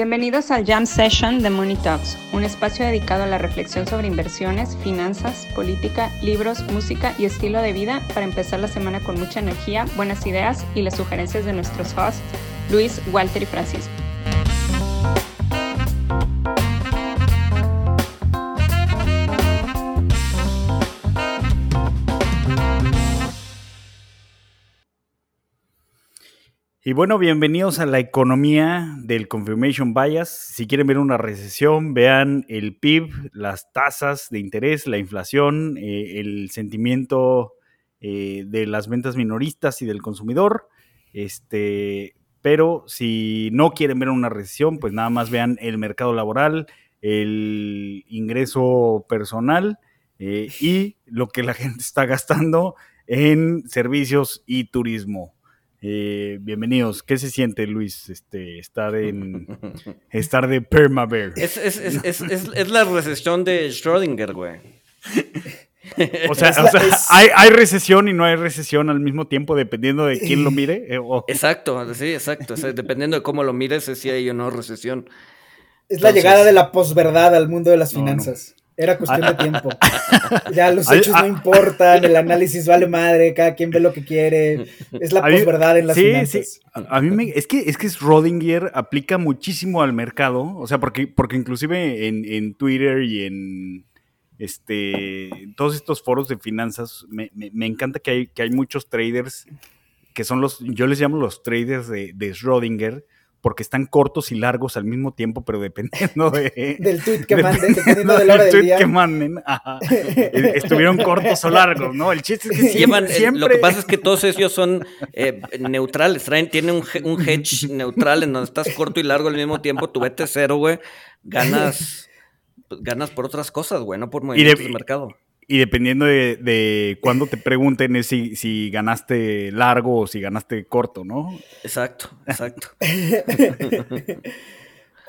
Bienvenidos al Jam Session de Money Talks, un espacio dedicado a la reflexión sobre inversiones, finanzas, política, libros, música y estilo de vida para empezar la semana con mucha energía, buenas ideas y las sugerencias de nuestros hosts, Luis, Walter y Francisco. Y bueno, bienvenidos a la economía del Confirmation Bias. Si quieren ver una recesión, vean el PIB, las tasas de interés, la inflación, eh, el sentimiento eh, de las ventas minoristas y del consumidor. Este, pero si no quieren ver una recesión, pues nada más vean el mercado laboral, el ingreso personal eh, y lo que la gente está gastando en servicios y turismo. Eh, bienvenidos. ¿Qué se siente, Luis, este, estar en estar de permabear? Es, es, es, es, la recesión de Schrödinger, güey. O sea, hay, hay, recesión y no hay recesión al mismo tiempo, dependiendo de quién lo mire. Eh, exacto, sí, exacto. dependiendo de cómo lo mires, es si hay o no recesión. Es la llegada de la posverdad al mundo de las finanzas. Era cuestión de tiempo. ya los hechos no importan, el análisis vale madre, cada quien ve lo que quiere. Es la posverdad en las sí, finanzas. Sí. A mí me, es que es que Schrödinger aplica muchísimo al mercado, o sea, porque, porque inclusive en, Twitter y en este todos estos foros de finanzas, me, encanta que hay, que hay muchos traders que son los, yo les llamo los traders de, de Schrödinger, porque están cortos y largos al mismo tiempo, pero dependiendo de, del tweet que manden, dependiendo de la hora del día. que manden, eh, estuvieron cortos o largos, ¿no? El chiste es que siempre, eh, lo que pasa es que todos ellos son eh, neutrales, traen, tienen un, un, hedge neutral en donde estás corto y largo al mismo tiempo, tu vete cero, güey, ganas, ganas por otras cosas, güey, no por movimientos de mercado. Y dependiendo de, de cuándo te pregunten es si, si, ganaste largo o si ganaste corto, ¿no? Exacto, exacto.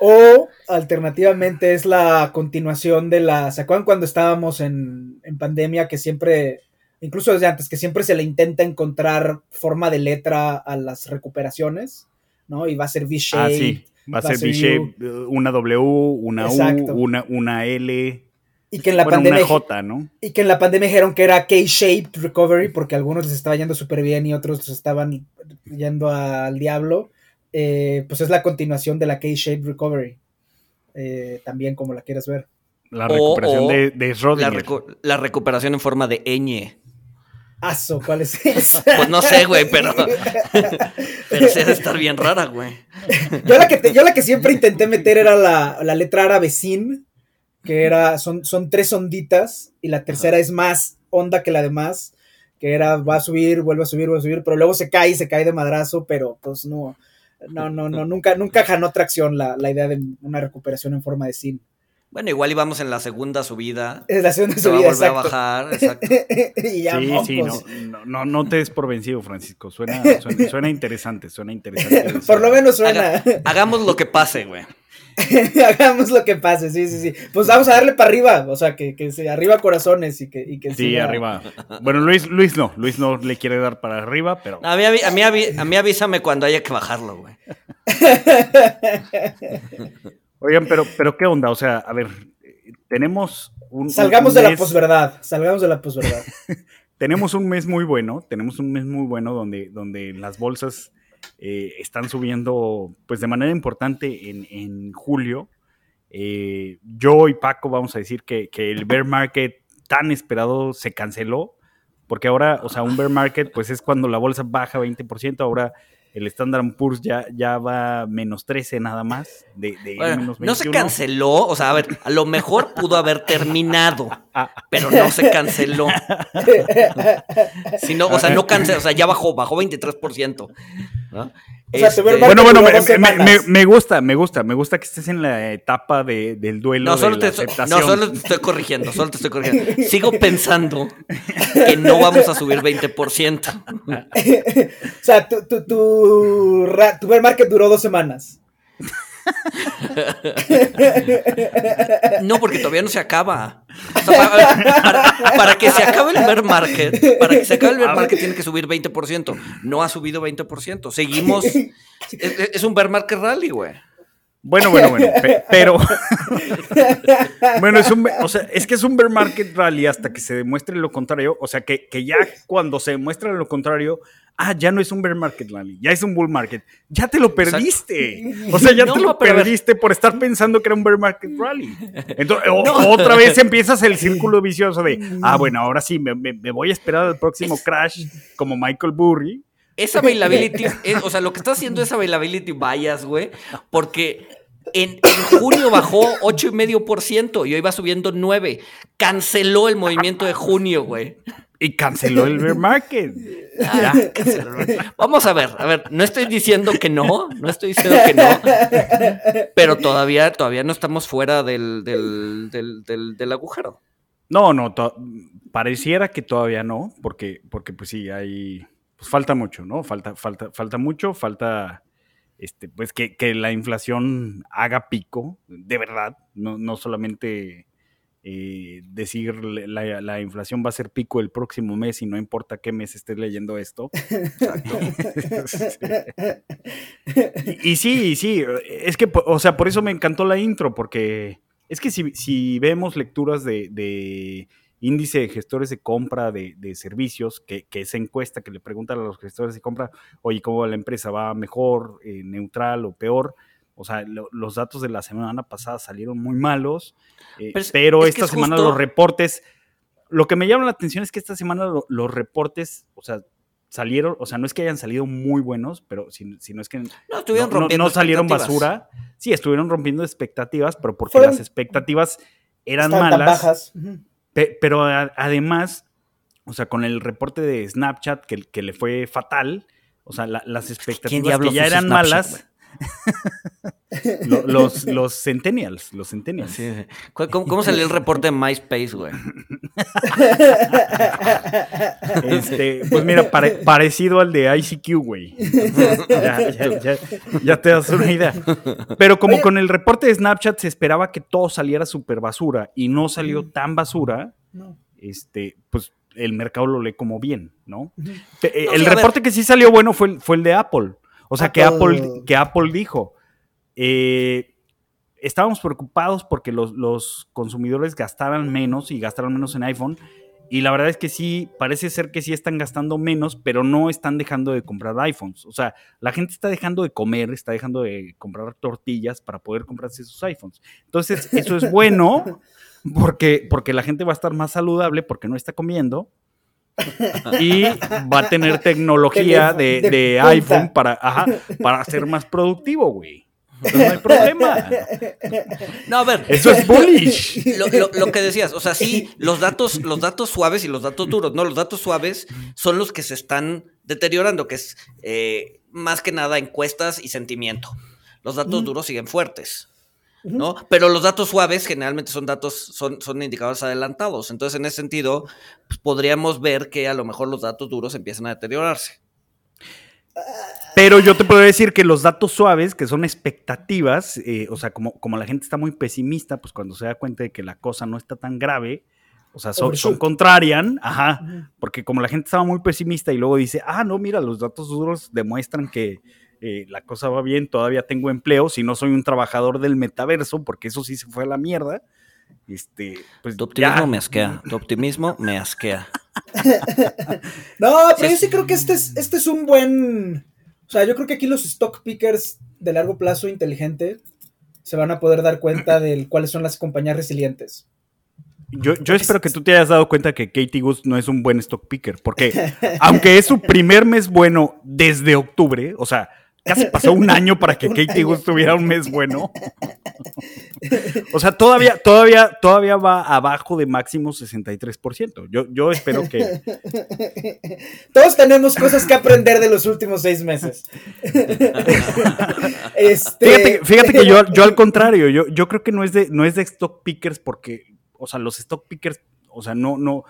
o alternativamente es la continuación de la. ¿Se acuerdan cuando estábamos en, en, pandemia que siempre, incluso desde antes, que siempre se le intenta encontrar forma de letra a las recuperaciones, ¿no? Y va a ser V-shape. Ah, sí. Va a ser V-shape, una W, una U, una, una L. Y que en la pandemia. Y que en la pandemia dijeron que era K-shaped recovery, porque algunos les estaba yendo súper bien y otros les estaban yendo al diablo. Eh, pues es la continuación de la K-shaped recovery. Eh, también, como la quieras ver. La recuperación de, de La, recuperación en forma de ñ. Aso, ¿cuál es esa? pues no sé, güey, pero. pero se debe estar bien rara, güey. Yo la que, yo la que siempre intenté meter era la, la letra árabe sin que era, son, son tres onditas y la tercera es más onda que la demás, que era va a subir, vuelve a subir, vuelve a subir, pero luego se cae y se cae de madrazo, pero pues no, no, no, no, nunca, nunca ganó tracción la, la idea de una recuperación en forma de sim. Bueno, igual íbamos en la segunda subida. Es la segunda subida. Va a volver a bajar, exacto. y ya sí, sí, no, no, no, te des por vencido, Francisco. Suena, suena, interesante, suena interesante. por lo menos suena. hagamos lo que pase, güey. Hagamos lo que pase, sí, sí, sí. Pues vamos a darle para arriba, o sea, que, que arriba corazones y que, y que Sí, arriba. Bueno, Luis, Luis no, Luis no le quiere dar para arriba, pero. A mí, a mí, a mí, avísame cuando haya que bajarlo, güey. Oigan, pero, pero ¿qué onda? O sea, a ver, tenemos un. Salgamos de la posverdad, salgamos de la posverdad. tenemos un mes muy bueno, tenemos un mes muy bueno donde, donde las bolsas eh, están subiendo pues de manera importante en, julio. Eh, yo y Paco vamos a decir que, el bear market tan esperado se canceló, porque ahora, o sea, un bear market pues es cuando la bolsa baja 20%, ahora el Standard Poor's ya, ya va menos 13 nada más, de, menos 21. No se canceló, o sea, a ver, a lo mejor pudo haber terminado, pero no se canceló. Sino, o sea, no canceló, o sea, ya bajó, bajó 23%. Este, bueno, bueno, me, gusta, me gusta, me gusta que estés en la etapa del duelo. No, solo, te, no, solo te estoy corrigiendo, solo te estoy corrigiendo. Sigo pensando que no vamos a subir 20%. o sea, tu, tu, bear market duró dos semanas. No, porque todavía no se acaba. para, que se acabe el bear market, para que se acabe el bear market tiene que subir 20%. No ha subido 20%. Seguimos. Es, un bear market rally, güey. Bueno, bueno, bueno, pero bueno, es un, o sea, es que es un bear market rally hasta que se demuestre lo contrario, o sea, que, que ya cuando se demuestra lo contrario, ah, ya no es un bear market rally, ya es un bull market, ya te lo perdiste, o sea, ya te lo perdiste por estar pensando que era un bear market rally. Entonces, otra vez empiezas el círculo vicioso de, ah, bueno, ahora sí, me, me voy a esperar al próximo crash como Michael Burry esa availability, o sea, lo que está haciendo es availability bias, güey, porque en, junio bajó 8,5% y hoy va subiendo 9. Canceló el movimiento de junio, güey. Y canceló el bear market. Ah, Vamos a ver, a ver, no estoy diciendo que no, no estoy diciendo que no, pero todavía, todavía no estamos fuera del, del, del, del agujero. No, no, pareciera que todavía no, porque, porque pues sí, hay, pues falta mucho, ¿no? Falta, falta, falta mucho, falta este, pues que, la inflación haga pico, de verdad, no, solamente eh, decir la, inflación va a ser pico el próximo mes y no importa qué mes estés leyendo esto. y, sí, sí, es que, o sea, por eso me encantó la intro, porque es que si, si vemos lecturas de índice de gestores de compra de, servicios, que, que, esa encuesta que le preguntan a los gestores de compra, oye, ¿cómo va la empresa? ¿Va mejor, eh, neutral o peor? O sea, los datos de la semana pasada salieron muy malos, eh, pero, esta semana los reportes, lo que me llama la atención es que esta semana los reportes, o sea, salieron, o sea, no es que hayan salido muy buenos, pero sino, es que no, salieron basura. Sí, estuvieron rompiendo expectativas, pero porque las expectativas eran malas. Pero además, o sea, con el reporte de Snapchat que, que le fue fatal, o sea, las expectativas que ya eran malas. los, los centennials, los centennials. ¿Cómo, salió el reporte de MySpace, güey? Este, pues mira, parecido al de ICQ, güey. Ya, te das una idea. Pero como con el reporte de Snapchat se esperaba que todo saliera súper basura y no salió tan basura, este, pues el mercado lo lee como bien, ¿no? Eh, el reporte que sí salió bueno fue, fue el de Apple. O sea, que Apple, que Apple dijo, eh, estábamos preocupados porque los, consumidores gastaran menos y gastaran menos en iPhone. Y la verdad es que sí, parece ser que sí están gastando menos, pero no están dejando de comprar iPhones. O sea, la gente está dejando de comer, está dejando de comprar tortillas para poder comprarse sus iPhones. Entonces, eso es bueno porque, porque la gente va a estar más saludable porque no está comiendo y va a tener tecnología de, iPhone para, para ser más productivo, güey. no hay problema. No, a ver. Eso es bullish. Lo, que decías, o sea, sí, los datos, los datos suaves y los datos duros. No, los datos suaves son los que se están deteriorando, que es eh, más que nada encuestas y sentimiento. Los datos duros siguen fuertes. ¿No? Pero los datos suaves generalmente son datos, son, son indicadores adelantados. Entonces, en ese sentido, pues, podríamos ver que a lo mejor los datos duros empiezan a deteriorarse. Pero yo te puedo decir que los datos suaves, que son expectativas, eh, o sea, como, como la gente está muy pesimista, pues cuando se da cuenta de que la cosa no está tan grave, o sea, son, son contrarian, ajá, porque como la gente estaba muy pesimista y luego dice, ah, no, mira, los datos duros demuestran que, eh, la cosa va bien, todavía tengo empleo, si no soy un trabajador del metaverso, porque eso sí se fue a la mierda. Este, pues tu optimismo me asquea, tu optimismo me asquea. no, pero yo sí creo que este es, este es un buen, o sea, yo creo que aquí los stock pickers de largo plazo inteligente se van a poder dar cuenta de cuáles son las compañías resilientes. Yo, yo, espero que tú te hayas dado cuenta que Katie Goose no es un buen stock picker, porque aunque es su primer mes bueno desde octubre, o sea, Casi pasó un año para que Katie Goose tuviera un mes bueno. O sea, todavía, todavía, todavía va abajo de máximo 63%. Yo, yo espero que. Todos tenemos cosas que aprender de los últimos seis meses. Este, fíjate, que yo, yo al contrario, yo, yo creo que no es de, no es de stock pickers porque, o sea, los stock pickers, o sea, no, no.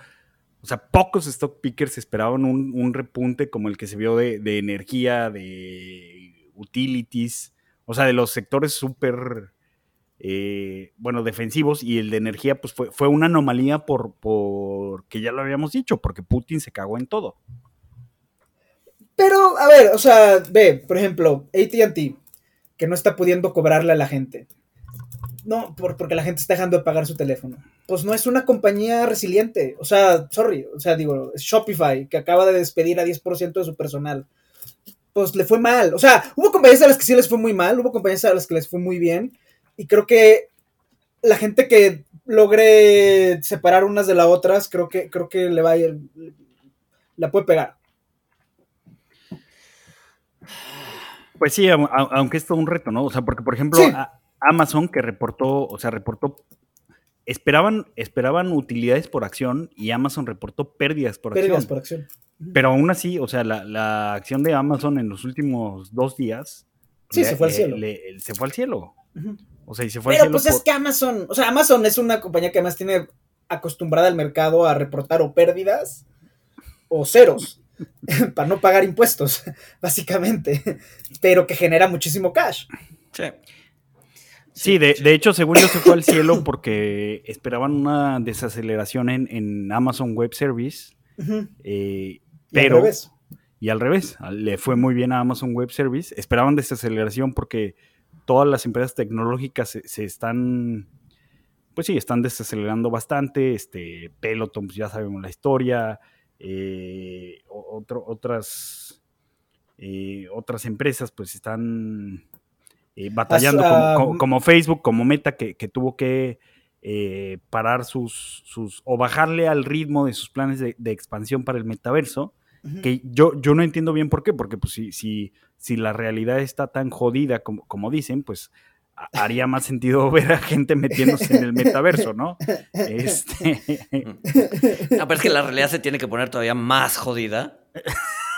O sea, pocos stock pickers esperaban un, repunte como el que se vio de, de energía, de utilities, o sea, de los sectores súper, eh, bueno, defensivos y el de energía, pues fue, fue una anomalía por, por, que ya lo habíamos dicho, porque Putin se cagó en todo. Pero, a ver, o sea, ve, por ejemplo, ATT. que no está pudiendo cobrarle a la gente. No, por, porque la gente está dejando de pagar su teléfono. Pues no es una compañía resiliente. O sea, sorry. O sea, digo, Shopify, que acaba de despedir a 10% de su personal. Pues le fue mal. O sea, hubo compañías a las que sí les fue muy mal, hubo compañías a las que les fue muy bien. Y creo que la gente que logre separar unas de las otras, creo que, creo que le va a ir, la puede pegar. Pues sí, aunque es todo un reto, ¿no? O sea, porque por ejemplo, Amazon que reportó, o sea, reportó, esperaban, esperaban utilidades por acción y Amazon reportó pérdidas por pérdidas por acción. Pero aún así, o sea, la, acción de Amazon en los últimos dos días. Sí, se fue al cielo. se fue al cielo. O sea, y se fue Pero pues es que Amazon, o sea, Amazon es una compañía que además tiene acostumbrada al mercado a reportar o pérdidas o ceros para no pagar impuestos, básicamente, pero que genera muchísimo cash. Sí. Sí, de, hecho, según yo se fue al cielo porque esperaban una desaceleración en, Amazon Web Service. Eh, pero, y al revés. Y al revés, le fue muy bien a Amazon Web Service. Esperaban desaceleración porque todas las empresas tecnológicas se, están, pues sí, están desacelerando bastante. Este, Peloton, pues ya sabemos la historia. Eh, otras, eh, otras empresas, pues están eh, batallando como, Facebook, como Meta, que, tuvo que parar sus, sus, o bajarle al ritmo de sus planes de, expansión para el metaverso. Que yo, yo no entiendo bien por qué, porque pues si, si, si la realidad está tan jodida como, como dicen, pues haría más sentido ver a gente metiéndose en el metaverso, ¿no? Este... No, pero es que la realidad se tiene que poner todavía más jodida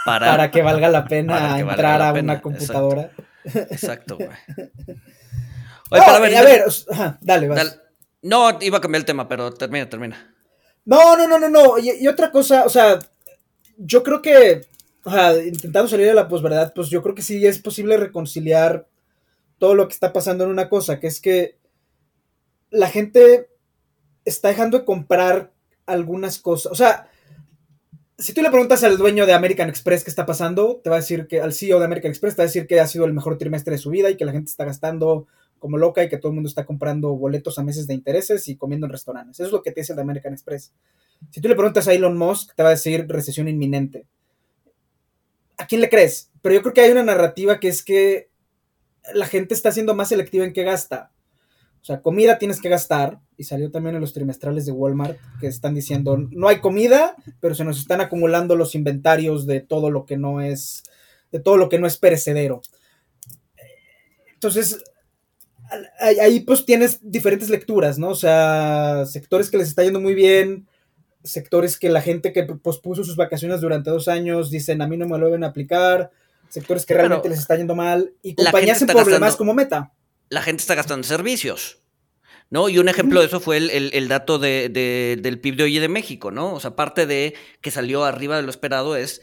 para, para que valga la pena entrar a una computadora. Exacto, güey. Oye, a ver, dale, vas. No, iba a cambiar el tema, pero termina, termina. No, no, no, no, no. y otra cosa, o sea, yo creo que, o sea, intentando salir de la posverdad, pues yo creo que sí es posible reconciliar todo lo que está pasando en una cosa, que es que la gente está dejando de comprar algunas cosas. O sea, si tú le preguntas al dueño de American Express qué está pasando, te va a decir que al CEO de American Express te va a decir que ha sido el mejor trimestre de su vida y que la gente está gastando como loca y que todo el mundo está comprando boletos a meses de intereses y comiendo en restaurantes. Eso es lo que te dice el de American Express. Si tú le preguntas a Elon Musk, te va a decir recesión inminente. ¿A quién le crees? Pero yo creo que hay una narrativa que es que la gente está siendo más selectiva en qué gasta. O sea, comida tienes que gastar, y salió también en los trimestrales de Walmart que están diciendo, no hay comida, pero se nos están acumulando los inventarios de todo lo que no es, de todo lo que no es perecedero. Entonces, ahí pues tienes diferentes lecturas, ¿no? O sea, sectores que les está yendo muy bien, sectores que la gente que pospuso sus vacaciones durante dos años dicen, a mí no me lo deben aplicar, sectores que realmente les está yendo mal y compañías en problemas como Meta. La gente está gastando servicios. ¿no? Y un ejemplo de eso fue el, dato de, del PIB de hoy de México, ¿no? O sea, aparte de que salió arriba de lo esperado es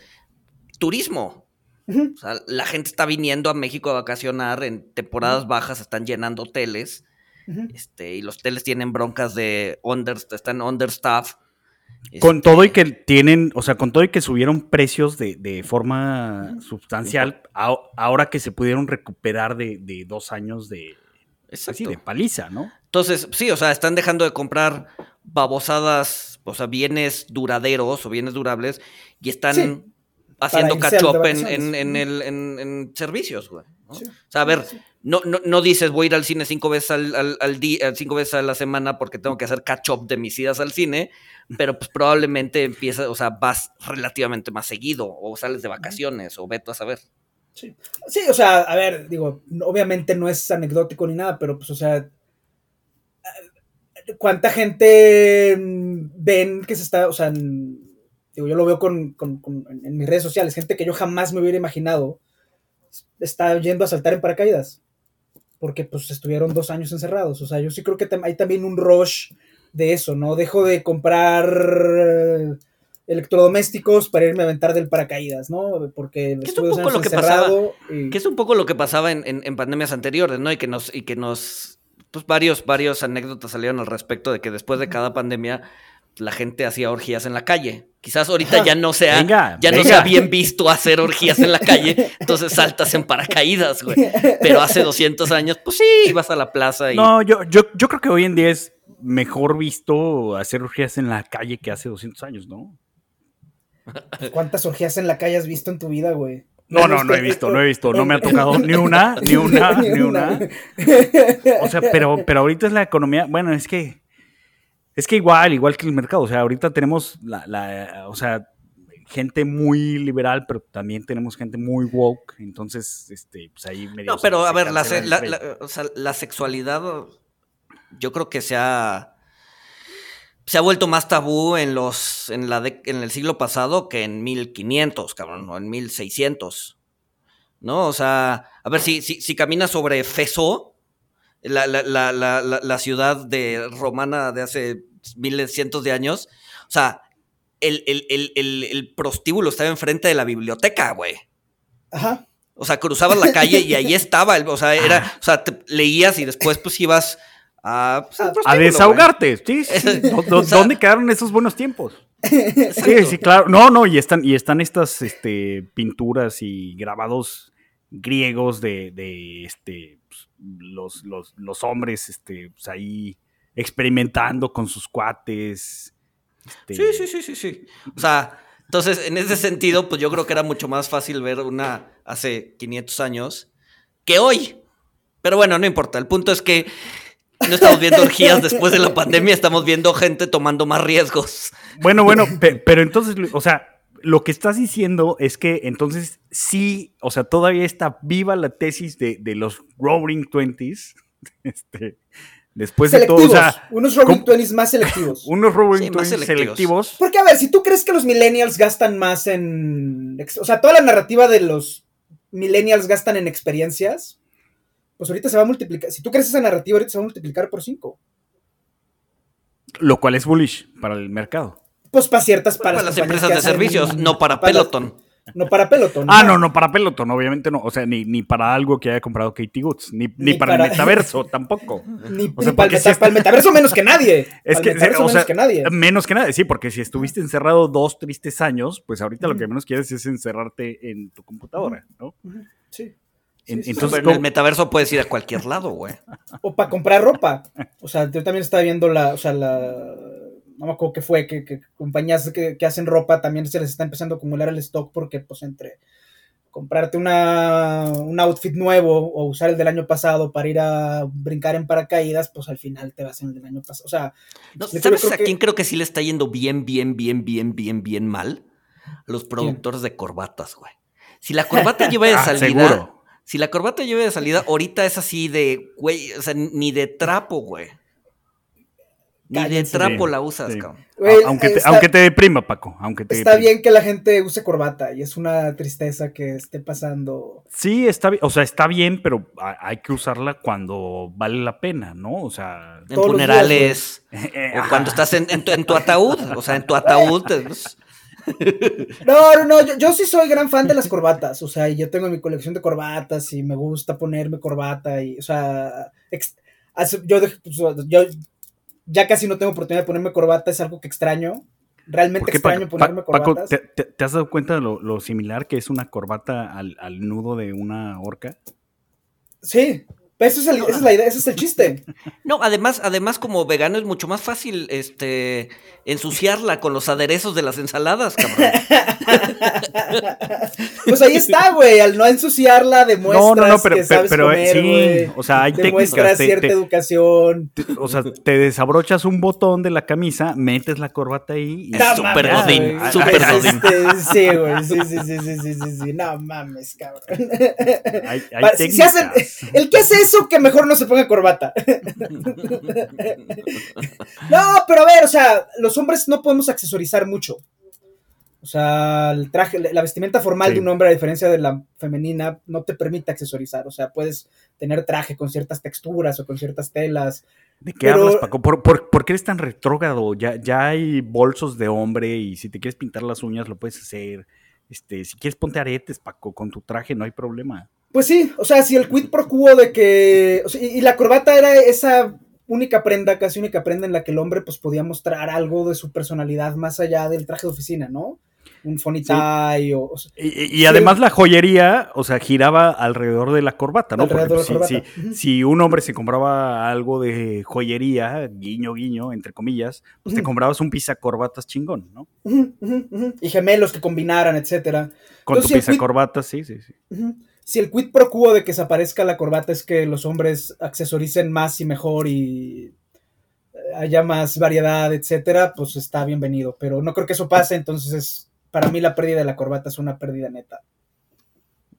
turismo. O sea, la gente está viniendo a México a vacacionar, en temporadas bajas están llenando hoteles, este, y los hoteles tienen broncas de under, están understaff. Con este todo y que tienen, o sea, con todo y que subieron precios de, forma sustancial, ahora que se pudieron recuperar de, dos años de, pues de paliza, ¿no? Entonces, sí, o sea, están dejando de comprar babosadas, o sea, bienes duraderos o bienes durables y están haciendo catch up en, en, servicios, güey. O sea, a ver, no, no, no, dices voy a ir al cine cinco veces al, día, cinco veces a la semana porque tengo que hacer catch up de mis idas al cine, pero pues probablemente empieza, o sea, vas relativamente más seguido, o sales de vacaciones, o veto a saber. Sí. sí, o sea, a ver, digo, obviamente no es anecdótico ni nada, pero pues, o sea, ¿cuánta gente ven que se está, o sea, digo, yo lo veo con, en mis redes sociales, gente que yo jamás me hubiera imaginado está yendo a saltar en paracaídas, porque pues estuvieron dos años encerrados, o sea, yo sí creo que hay también un rush de eso, ¿no? Dejo de comprar electrodomésticos para irme a aventar del paracaídas, ¿no? Porque es un poco lo que pasaba, que es un poco lo que pasaba en, pandemias anteriores, ¿no? Y que nos, y que nos, pues varios, varios anécdotas salieron al respecto de que después de cada pandemia, la gente hacía orgías en la calle. Quizás ahorita ya no sea, Venga, ya no sea bien visto hacer orgías en la calle, entonces saltas en paracaídas, güey. Pero hace 200 años, pues sí, ibas a la plaza y No, yo, yo, yo creo que hoy en día es mejor visto hacer orgías en la calle que hace 200 años, ¿no? ¿Cuántas orgías en la calle has visto en tu vida, güey? No, no, no he visto, no he visto, no me ha tocado ni una, ni una, ni una. O sea, pero, pero ahorita es la economía, bueno, es que, es que igual, igual que el mercado, o sea, ahorita tenemos la, la, o sea, gente muy liberal, pero también tenemos gente muy woke, entonces, este, pues ahí medio No, se- pero a se ver, la, o sea, la sexualidad, yo creo que se ha, se ha vuelto más tabú en los, en la dec- en el siglo pasado que en 1500, cabrón, o en 1600. ¿No? O sea, a ver, si, si, si caminas sobre Feso, la, la, la, la, ciudad de romana de hace miles, cientos de años, o sea, el, el, el, el, el prostíbulo estaba enfrente de la biblioteca, güey. Ajá. O sea, cruzabas la calle y ahí estaba, el- o sea, era, o sea, te leías y después pues ibas a, pues, A desahogarte, sí, sí. Es- ¿Dó- dó- o sea- ¿Dónde quedaron esos buenos tiempos? Sí, sí, claro. No, no, y están, y están estas este, pinturas y grabados griegos de, de este, los, los, los hombres este, pues, ahí experimentando con sus cuates. este, Sí, sí, sí, sí, sí. O sea, entonces, en ese sentido, pues yo creo que era mucho más fácil ver una hace 500 años que hoy. Pero bueno, no importa. El punto es que no estamos viendo orgías después de la pandemia, estamos viendo gente tomando más riesgos. Bueno, bueno, pe- pero entonces, o sea, lo que estás diciendo es que entonces sí, o sea, todavía está viva la tesis de, de los Roaring Twenties. Este, después de todo, selectivos. o sea, unos ¿cómo? Twenties más selectivos. unos Roaring Sí, más Twenties selectivos. selectivos. Porque, a ver, si tú crees que los millennials gastan más en. O sea, toda la narrativa de los millennials gastan en experiencias, pues ahorita se va a multiplicar. Si tú crees esa narrativa, ahorita se va a multiplicar por 5. Lo cual es bullish para el mercado. Pues para ciertas. Para, Para las empresas de hacen- servicios, no para para las- Peloton. No para Peloton. Ah, no, no para Peloton, obviamente no. O sea, ni, ni para algo que haya comprado Katie Goods, ni, ni, Ni para, para- el metaverso tampoco. Ni, O sea, ni para, el si meta- está- para el metaverso menos que nadie. Es que, el metaverso o menos sea, que nadie. menos que nada, sí, porque si estuviste encerrado dos tristes años, pues ahorita lo que menos quieres es encerrarte en tu computadora, ¿no? Sí. En- Sí, sí, entonces, Pero en el ¿cómo- metaverso puedes ir a cualquier lado, güey. O para comprar ropa. O sea, yo también estaba viendo la, o sea, la, no me acuerdo qué fue, que, que compañías que, que hacen ropa también se les está empezando a acumular el stock porque pues entre comprarte una, un outfit nuevo o usar el del año pasado para ir a brincar en paracaídas, pues al final te vas en el del año pasado. O sea, No, ¿Sabes creo a que- quién creo que sí le está yendo bien, bien, bien, bien, bien, bien mal? Los productores de corbatas, güey. Si la corbata lleva de Ah, salida, seguro. si la corbata lleva de salida, ahorita es así de, güey, o sea, ni de trapo, güey. Ni de trapo Sí, la usas, sí. cabrón. güey, aunque, te, está- aunque te deprima, Paco, aunque te está deprima. bien que la gente use corbata y es una tristeza que esté pasando. Sí, está bien, o sea, está bien, pero ha- hay que usarla cuando vale la pena, ¿no? O sea, En días, funerales, eh, o cuando estás en, en tu, en tu ataúd, o sea, en tu ataúd, te- pues, No, no, no, yo, yo sí soy gran fan de las corbatas, o sea, y yo tengo mi colección de corbatas y me gusta ponerme corbata y, o sea, ex- hace- yo, pues, yo ya casi no tengo oportunidad de ponerme corbata, es algo que extraño, realmente ¿Por qué, extraño Paco? ponerme Pa- Paco, corbatas. ¿te, te- te has dado cuenta de lo, lo similar que es una corbata al, al nudo de una horca? Sí, eso es el- esa es la idea, ese es el chiste. No, además, además como vegano es mucho más fácil este ensuciarla con los aderezos de las ensaladas, cabrón. Pues ahí está, güey, al no ensuciarla demuestras No, no, no, pero, que pero, sabes pero, eh, comer, sí, o sea, hay Demuestras técnicas. te- cierta te- educación. te- o sea, te desabrochas un botón de la camisa, metes la corbata ahí y Es No súper mames, godín, güey. súper Es godín. este, sí, güey, sí, sí, sí, sí, sí, sí, sí, no mames, cabrón. Hay, hay si- si hacen- el que hace eso, que mejor no se ponga corbata. No, pero a ver, o sea, los hombres no podemos accesorizar mucho. O sea, el traje, la vestimenta formal Sí. de un hombre, a diferencia de la femenina, no te permite accesorizar. O sea, puedes tener traje con ciertas texturas o con ciertas telas. ¿De qué pero- hablas, Paco? ¿Por, por, por qué eres tan retrógrado? Ya, ya hay bolsos de hombre y si te quieres pintar las uñas lo puedes hacer. Este, si quieres ponte aretes, Paco, con tu traje no hay problema. Pues sí, o sea, si el quid pro quo de que. o sea, y, y la corbata era esa única prenda, casi única prenda en la que el hombre pues podía mostrar algo de su personalidad más allá del traje de oficina, ¿no? Un funny tie o, o sea, Y, y Sí. además la joyería, o sea, giraba alrededor de la corbata, ¿no? Alrededor Porque de la si, un hombre se compraba algo de joyería, guiño, guiño, entre comillas, pues te comprabas un corbatas chingón, ¿no? y gemelos que combinaran, etcétera. Con Entonces, tu quid- corbatas, sí, sí, sí. Si el quid pro quo de que desaparezca la corbata es que los hombres accesoricen más y mejor y eh, haya más variedad, etcétera, pues está bienvenido. Pero no creo que eso pase, entonces es- para mí la pérdida de la corbata es una pérdida neta.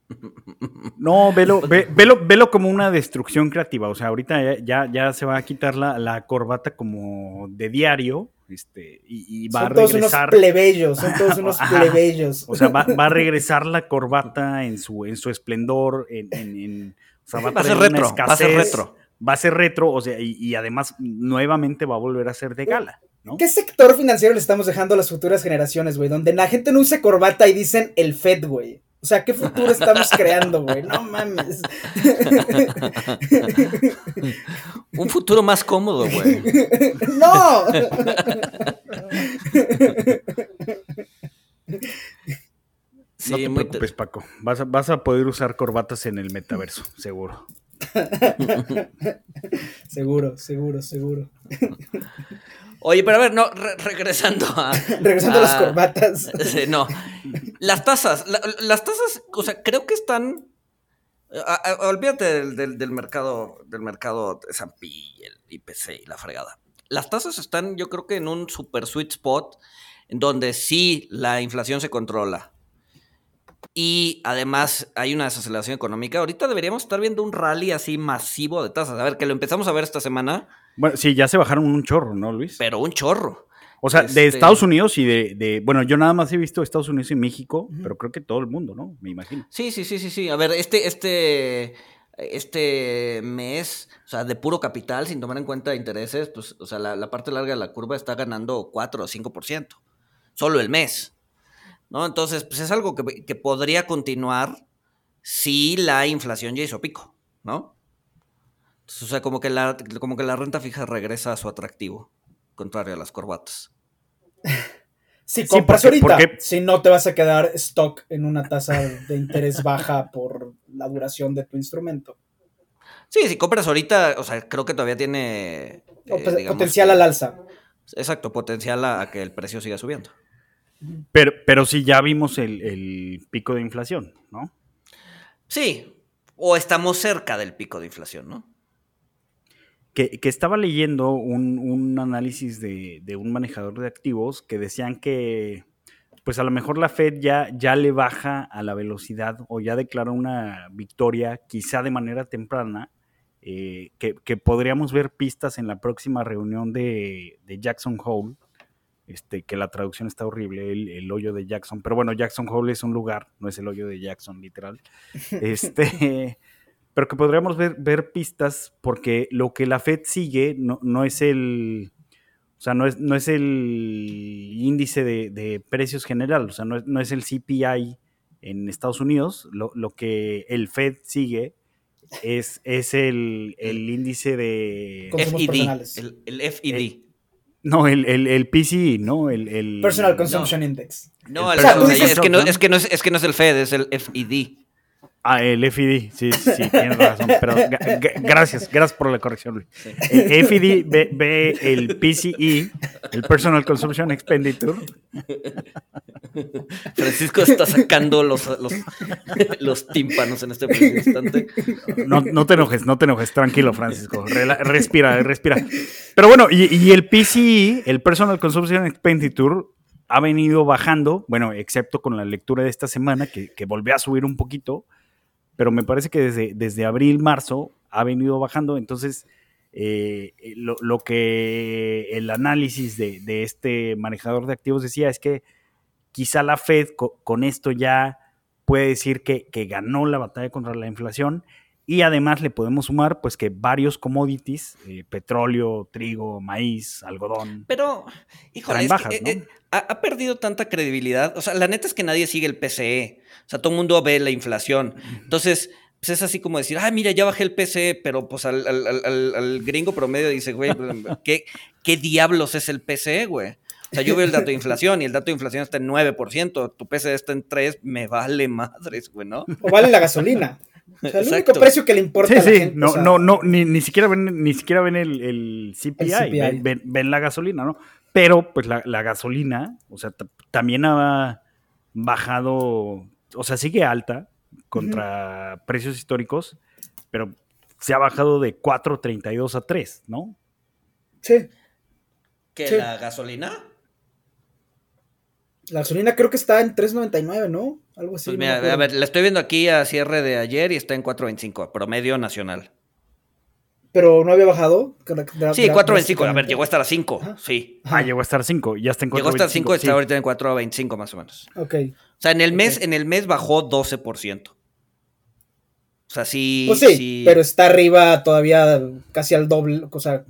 No, velo, ve- velo, velo como una destrucción creativa. O sea, ahorita ya, ya, ya se va a quitar la, la corbata como de diario, este, y, y va son a todos regresar. unos plebeyos, son todos unos Ajá. plebeyos. O sea, va, va a regresar la corbata en su, en su esplendor, en, en- en- o sea, va a, Va a ser retro, va a ser retro. Va a ser retro, o sea, y, y además nuevamente va a volver a ser de gala, ¿no? ¿Qué sector financiero le estamos dejando a las futuras generaciones, güey? Donde la gente no use corbata y dicen el FED, güey. O sea, ¿qué futuro estamos creando, güey? No mames. Un futuro más cómodo, güey. ¡No! Sí, no te muy preocupes, Paco. Vas a, vas a poder usar corbatas en el metaverso, seguro. seguro, seguro, seguro. Oye, pero a ver, no, re- regresando a. Regresando a las corbatas. No. Las tasas, la- las tasas, o sea, creo que están. a- a- olvídate del, del- del mercado, del mercado S&P y el IPC y la fregada. Las tasas están, yo creo que en un super sweet spot, en donde sí la inflación se controla. Y además hay una desaceleración económica. Ahorita deberíamos estar viendo un rally así masivo de tasas. A ver, que lo empezamos a ver esta semana, Bueno, sí, ya se bajaron un chorro, ¿no, Luis? pero un chorro. O sea, de este- Estados Unidos y de, de- Bueno, yo nada más he visto Estados Unidos y México, pero creo que todo el mundo, ¿no? Me imagino. Sí, sí, sí, sí, sí. A ver, este, este, este mes, o sea, de puro capital, sin tomar en cuenta intereses, pues, o sea, la, la parte larga de la curva está ganando 4 o 5%. Solo el mes. ¿No? Entonces, pues es algo que, que podría continuar si la inflación ya hizo pico, ¿no? Entonces, o sea, como que, la, como que la renta fija regresa a su atractivo, contrario a las corbatas. Si Sí, compras porque- ahorita, porque- si no te vas a quedar stock en una tasa de interés baja por la duración de tu instrumento. Sí, si compras ahorita, o sea, creo que todavía tiene... Eh, pues, digamos potencial que- al alza. Exacto, potencial a, a que el precio siga subiendo. Pero, pero sí ya vimos el, el pico de inflación, ¿no? Sí, o estamos cerca del pico de inflación, ¿no? Que, que estaba leyendo un, un análisis de, de un manejador de activos que decían que, pues a lo mejor la Fed ya, ya le baja a la velocidad o ya declara una victoria, quizá de manera temprana, eh, que, que podríamos ver pistas en la próxima reunión de, de Jackson Hole, este, que la traducción está horrible, el, el hoyo de Jackson, pero bueno, Jackson Hole es un lugar, no es el hoyo de Jackson, literal. Este, pero que podríamos ver, ver pistas porque lo que la Fed sigue no, no es el, o sea, no es, no es el índice de, de precios general, o sea, no es, no es el CPI en Estados Unidos, lo, lo que el Fed sigue es, es el, el índice de... FED, personales. el, el FED. No, el, el, el PCI, ¿no? El, el- Personal Consumption Index. no, el el- O sea, tú o sea, dices- es, que no, es, que no es, es que no es el FED, es el FED. Ah, el FID, sí, sí, sí, tienes razón. Pero gracias, gracias por la corrección, Luis. Sí. El FID ve, ve el PCE, el Personal Consumption Expenditure. Francisco está sacando los, los, los tímpanos en este instante. No, no te enojes, no te enojes, tranquilo, Francisco. Rela- respira, respira. Pero bueno, y, y el PCE, el Personal Consumption Expenditure, ha venido bajando, bueno, excepto con la lectura de esta semana, que, que volvió a subir un poquito, pero me parece que desde, desde abril, marzo, ha venido bajando. Entonces, eh, lo, lo que el análisis de, de este manejador de activos decía es que quizá la Fed co- con esto ya puede decir que, que ganó la batalla contra la inflación y además le podemos sumar pues que varios commodities, eh, petróleo, trigo, maíz, algodón, Pero, híjole, Traen es bajas, que, ¿no? eh, eh, ha, perdido tanta credibilidad. O sea, la neta es que nadie sigue el PCE. O sea, todo el mundo ve la inflación. Entonces, pues es así como decir, ah, mira, ya bajé el PC, pero pues al, al- al- al gringo promedio dice, güey, pues, ¿qué, ¿qué diablos es el PC, güey? O sea, yo veo el dato de inflación y el dato de inflación está en 9%, tu PC está en 3, me vale madres, güey, ¿no? O vale la gasolina. O sea, el único precio que le importa Sí, a la sí, gente. no, o sea, no, no, ni, ni siquiera ven, ni siquiera ven el, el CPI, El CPI. Ven, ven- ven la gasolina, ¿no? Pero, pues, la, la gasolina, o sea, también ha bajado, o sea, sigue alta contra precios históricos, pero se ha bajado de 4.32 a 3, ¿no? Sí. ¿Que Sí. la gasolina? La gasolina creo que está en 3.99, ¿no? Algo así. Pues no mira, me acuerdo. a ver, la estoy viendo aquí a cierre de ayer y está en 4.25, promedio nacional. Pero no había bajado. Sí, gra- 4.25, a ver, llegó a estar a 5, Ajá. sí. Ajá. Ah, llegó a estar 5, ya está en 4.25. Llegó a estar 5 y está sí. ahorita en 4.25 más o menos. Ok. O sea, en el mes, Ok. en el mes bajó 12%. O sea, sí. Pues sí, pero está arriba todavía casi al doble, o sea,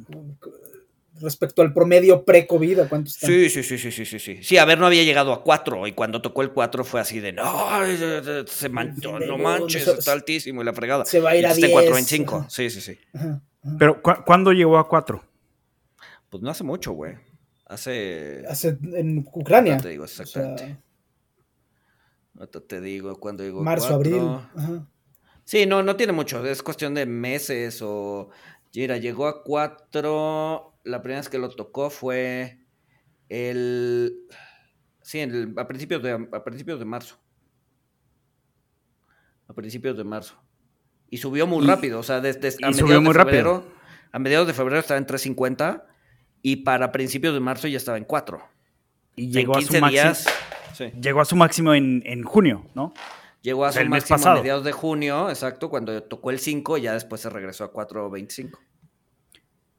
respecto al promedio pre-COVID, ¿a cuánto está? Sí, sí, sí, sí, sí, sí, sí. Sí, a ver, no había llegado a 4 y cuando tocó el 4 fue así de, no, se manchó, no No, manches, no, está altísimo y la fregada. se va a ir Y a está en 10. 4.25. Ajá. Sí, sí, sí. Ajá, ajá. Pero, ¿cu- ¿cuándo llegó a 4? Pues no hace mucho, güey. Hace... Hace en Ucrania. Te digo o sea, exactamente. Ahorita te digo cuándo llegó a marzo, 4. abril. Ajá. Sí, no, no tiene mucho, es cuestión de meses o... Mira, llegó a 4, la primera vez que lo tocó fue el... Sí, el- a, principios de, a principios de marzo. A principios de marzo. Y subió muy Y- rápido, o sea, desde a mediados subió muy de rápido. febrero, a mediados de febrero estaba en 3.50 y para principios de marzo ya estaba en 4. Y llegó en a su 15 máximo. días... Sí. Llegó a su máximo en, en junio, ¿no? Llegó a su el máximo a mediados de junio, exacto, cuando tocó el 5, ya después se regresó a 4.25.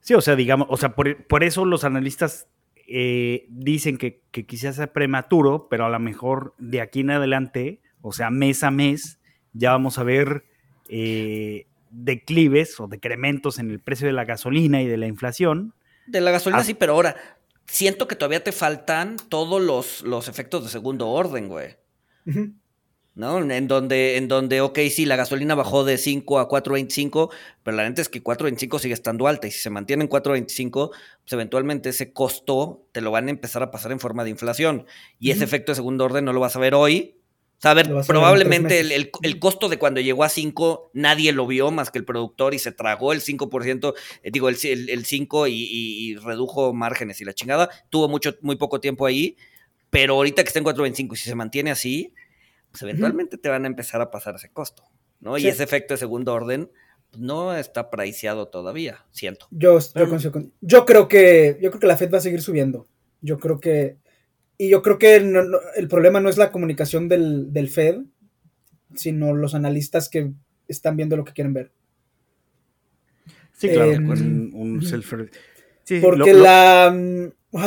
Sí, o sea, digamos, o sea, por, por eso los analistas eh, dicen que, que quizás sea prematuro, pero a lo mejor de aquí en adelante, o sea, mes a mes, ya vamos a ver eh, declives o decrementos en el precio de la gasolina y de la inflación. De la gasolina Ah. sí, pero ahora siento que todavía te faltan todos los, los efectos de segundo orden, güey. Ujú. ¿No? En donde, en donde, ok, sí, la gasolina bajó de 5 a 4.25, pero la neta es que 4.25 sigue estando alta y si se mantiene en 4.25, pues eventualmente ese costo te lo van a empezar a pasar en forma de inflación. Y ese efecto de segundo orden no lo vas a ver hoy. O sea, a ver, a probablemente el, el- el costo de cuando llegó a 5 nadie lo vio más que el productor y se tragó el 5%, eh, digo, el, el, el 5 y, y- y redujo márgenes y la chingada. Tuvo mucho, muy poco tiempo ahí, pero ahorita que está en 4.25 y si se mantiene así, pues eventualmente te van a empezar a pasar ese costo, ¿no? Sí. Y ese efecto de segundo orden pues, no está priceado todavía, siento. Yo, yo, con- yo creo que yo creo que la Fed va a seguir subiendo. Yo creo que y yo creo que no- no- el problema no es la comunicación del, del Fed, sino los analistas que están viendo lo que quieren ver. Sí, claro, Eh, un, un ujú. self- sí, Porque lo- lo- la mm,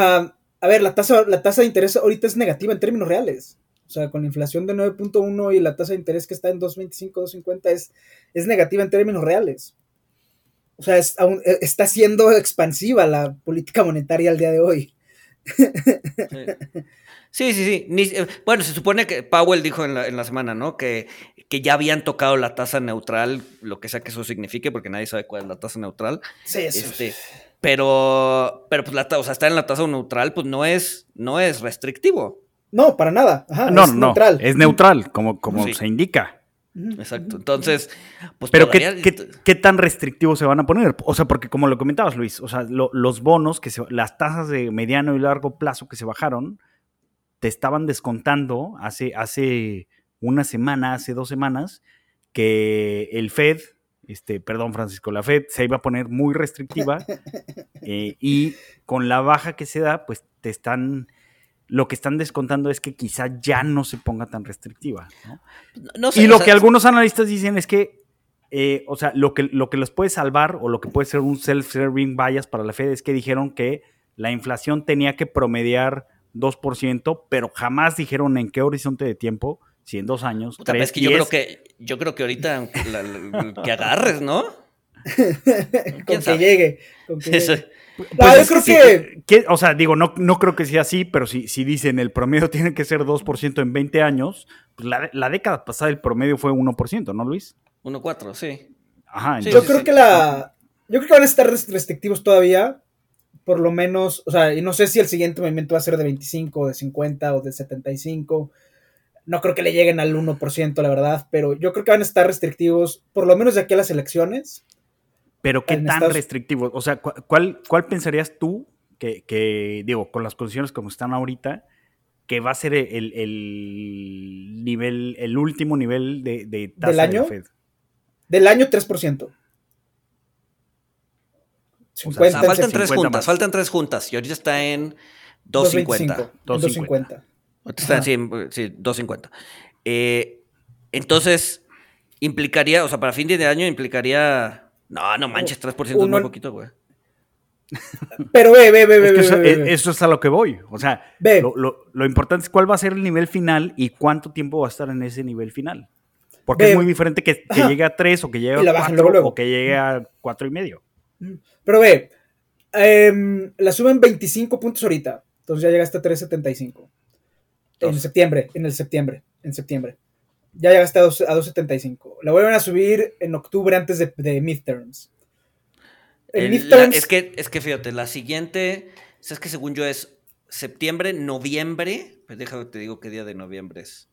a ver, la tasa la tasa de interés ahorita es negativa en términos reales. O sea, con la inflación de 9.1 y la tasa de interés que está en 2.25, 2.50 es, es negativa en términos reales. O sea, es- aún- eh, está siendo expansiva la política monetaria al día de hoy. Sí, sí, sí. Ni- eh, bueno, se supone que Powell dijo en la, en la semana, ¿no? Que, que ya habían tocado la tasa neutral, lo que sea que eso signifique, porque nadie sabe cuál es la tasa neutral. Sí, eso. Este, pero, pero pues la, o sea, estar en la tasa neutral, pues no es, no es restrictivo. No, para nada. Ajá, no, es no, neutral. es neutral, como, como Sí. se indica. Exacto. Entonces, pues Pero ¿qué, qué- qué tan restrictivos se van a poner? O sea, porque como lo comentabas, Luis, o sea, lo- los bonos, que se- las tasas de mediano y largo plazo que se bajaron, te estaban descontando hace, hace una semana, hace dos semanas, que el Fed, este, perdón Francisco, la Fed se iba a poner muy restrictiva eh, y con la baja que se da, pues te están, lo que están descontando es que quizá ya no se ponga tan restrictiva. ¿no? no sé, Y o lo sea, que algunos analistas dicen es que, eh, o sea, lo que, lo que los puede salvar o lo que puede ser un self-serving bias para la Fed es que dijeron que la inflación tenía que promediar 2%, pero jamás dijeron en qué horizonte de tiempo, si en dos años, puta, tres, es que yo diez. creo que, yo creo que ahorita la- la- que agarres, ¿no? con que llegue. con que Eso- llegue. Pues No, yo es creo sí, que- que- O sea, digo, no, no creo que sea así, pero si, si dicen el promedio tiene que ser 2% en 20 años, pues la, la década pasada el promedio fue 1%, ¿no, Luis? 1.4, sí. Ajá, Sí, Yo entonces- creo que la. Yo creo que van a estar rest- restrictivos todavía. Por lo menos. O sea, y no sé si el siguiente movimiento va a ser de 25, de 50 o de 75. No creo que le lleguen al 1%, la verdad. Pero yo creo que van a estar restrictivos. Por lo menos de aquí a las elecciones. Pero qué en tan Estados- restrictivo, o sea, cu- ¿cuál, cuál pensarías tú que, que, digo, con las condiciones como están ahorita, que va a ser el, el nivel, el último nivel de, de tasa ¿Del de la año? Fed? Del año 3%. O sea, 50, faltan 50 tres juntas, más. faltan tres juntas. Y ahorita está en 2.50. 2.25. 2.50. 2.50. Ahorita está en sí, sí, 2.50. Eh, entonces, implicaría, o sea, para fin de año implicaría. No, no manches, 3% es Uno- muy poquito, güey. Pero ve, ve, ve, ve. Es que ve, eso, ve, eh, ve. eso es a lo que voy. O sea, Ve. lo, lo- lo importante es cuál va a ser el nivel final y cuánto tiempo va a estar en ese nivel final. Porque Ve. es muy diferente que, llegue a 3 o que llegue a bajen 4 luego, luego. o que llegue a cuatro y medio. Pero ve, em, la suben 25 puntos ahorita. Entonces ya llegaste a 3.75. En septiembre, en el septiembre, en septiembre. Ya llegaste a, a 2.75. La vuelven a subir en octubre antes de, de midterms. El- midterms, la- es, que, es que fíjate, la siguiente, es que según yo es septiembre, noviembre. Pues déjame te digo qué día de noviembre es.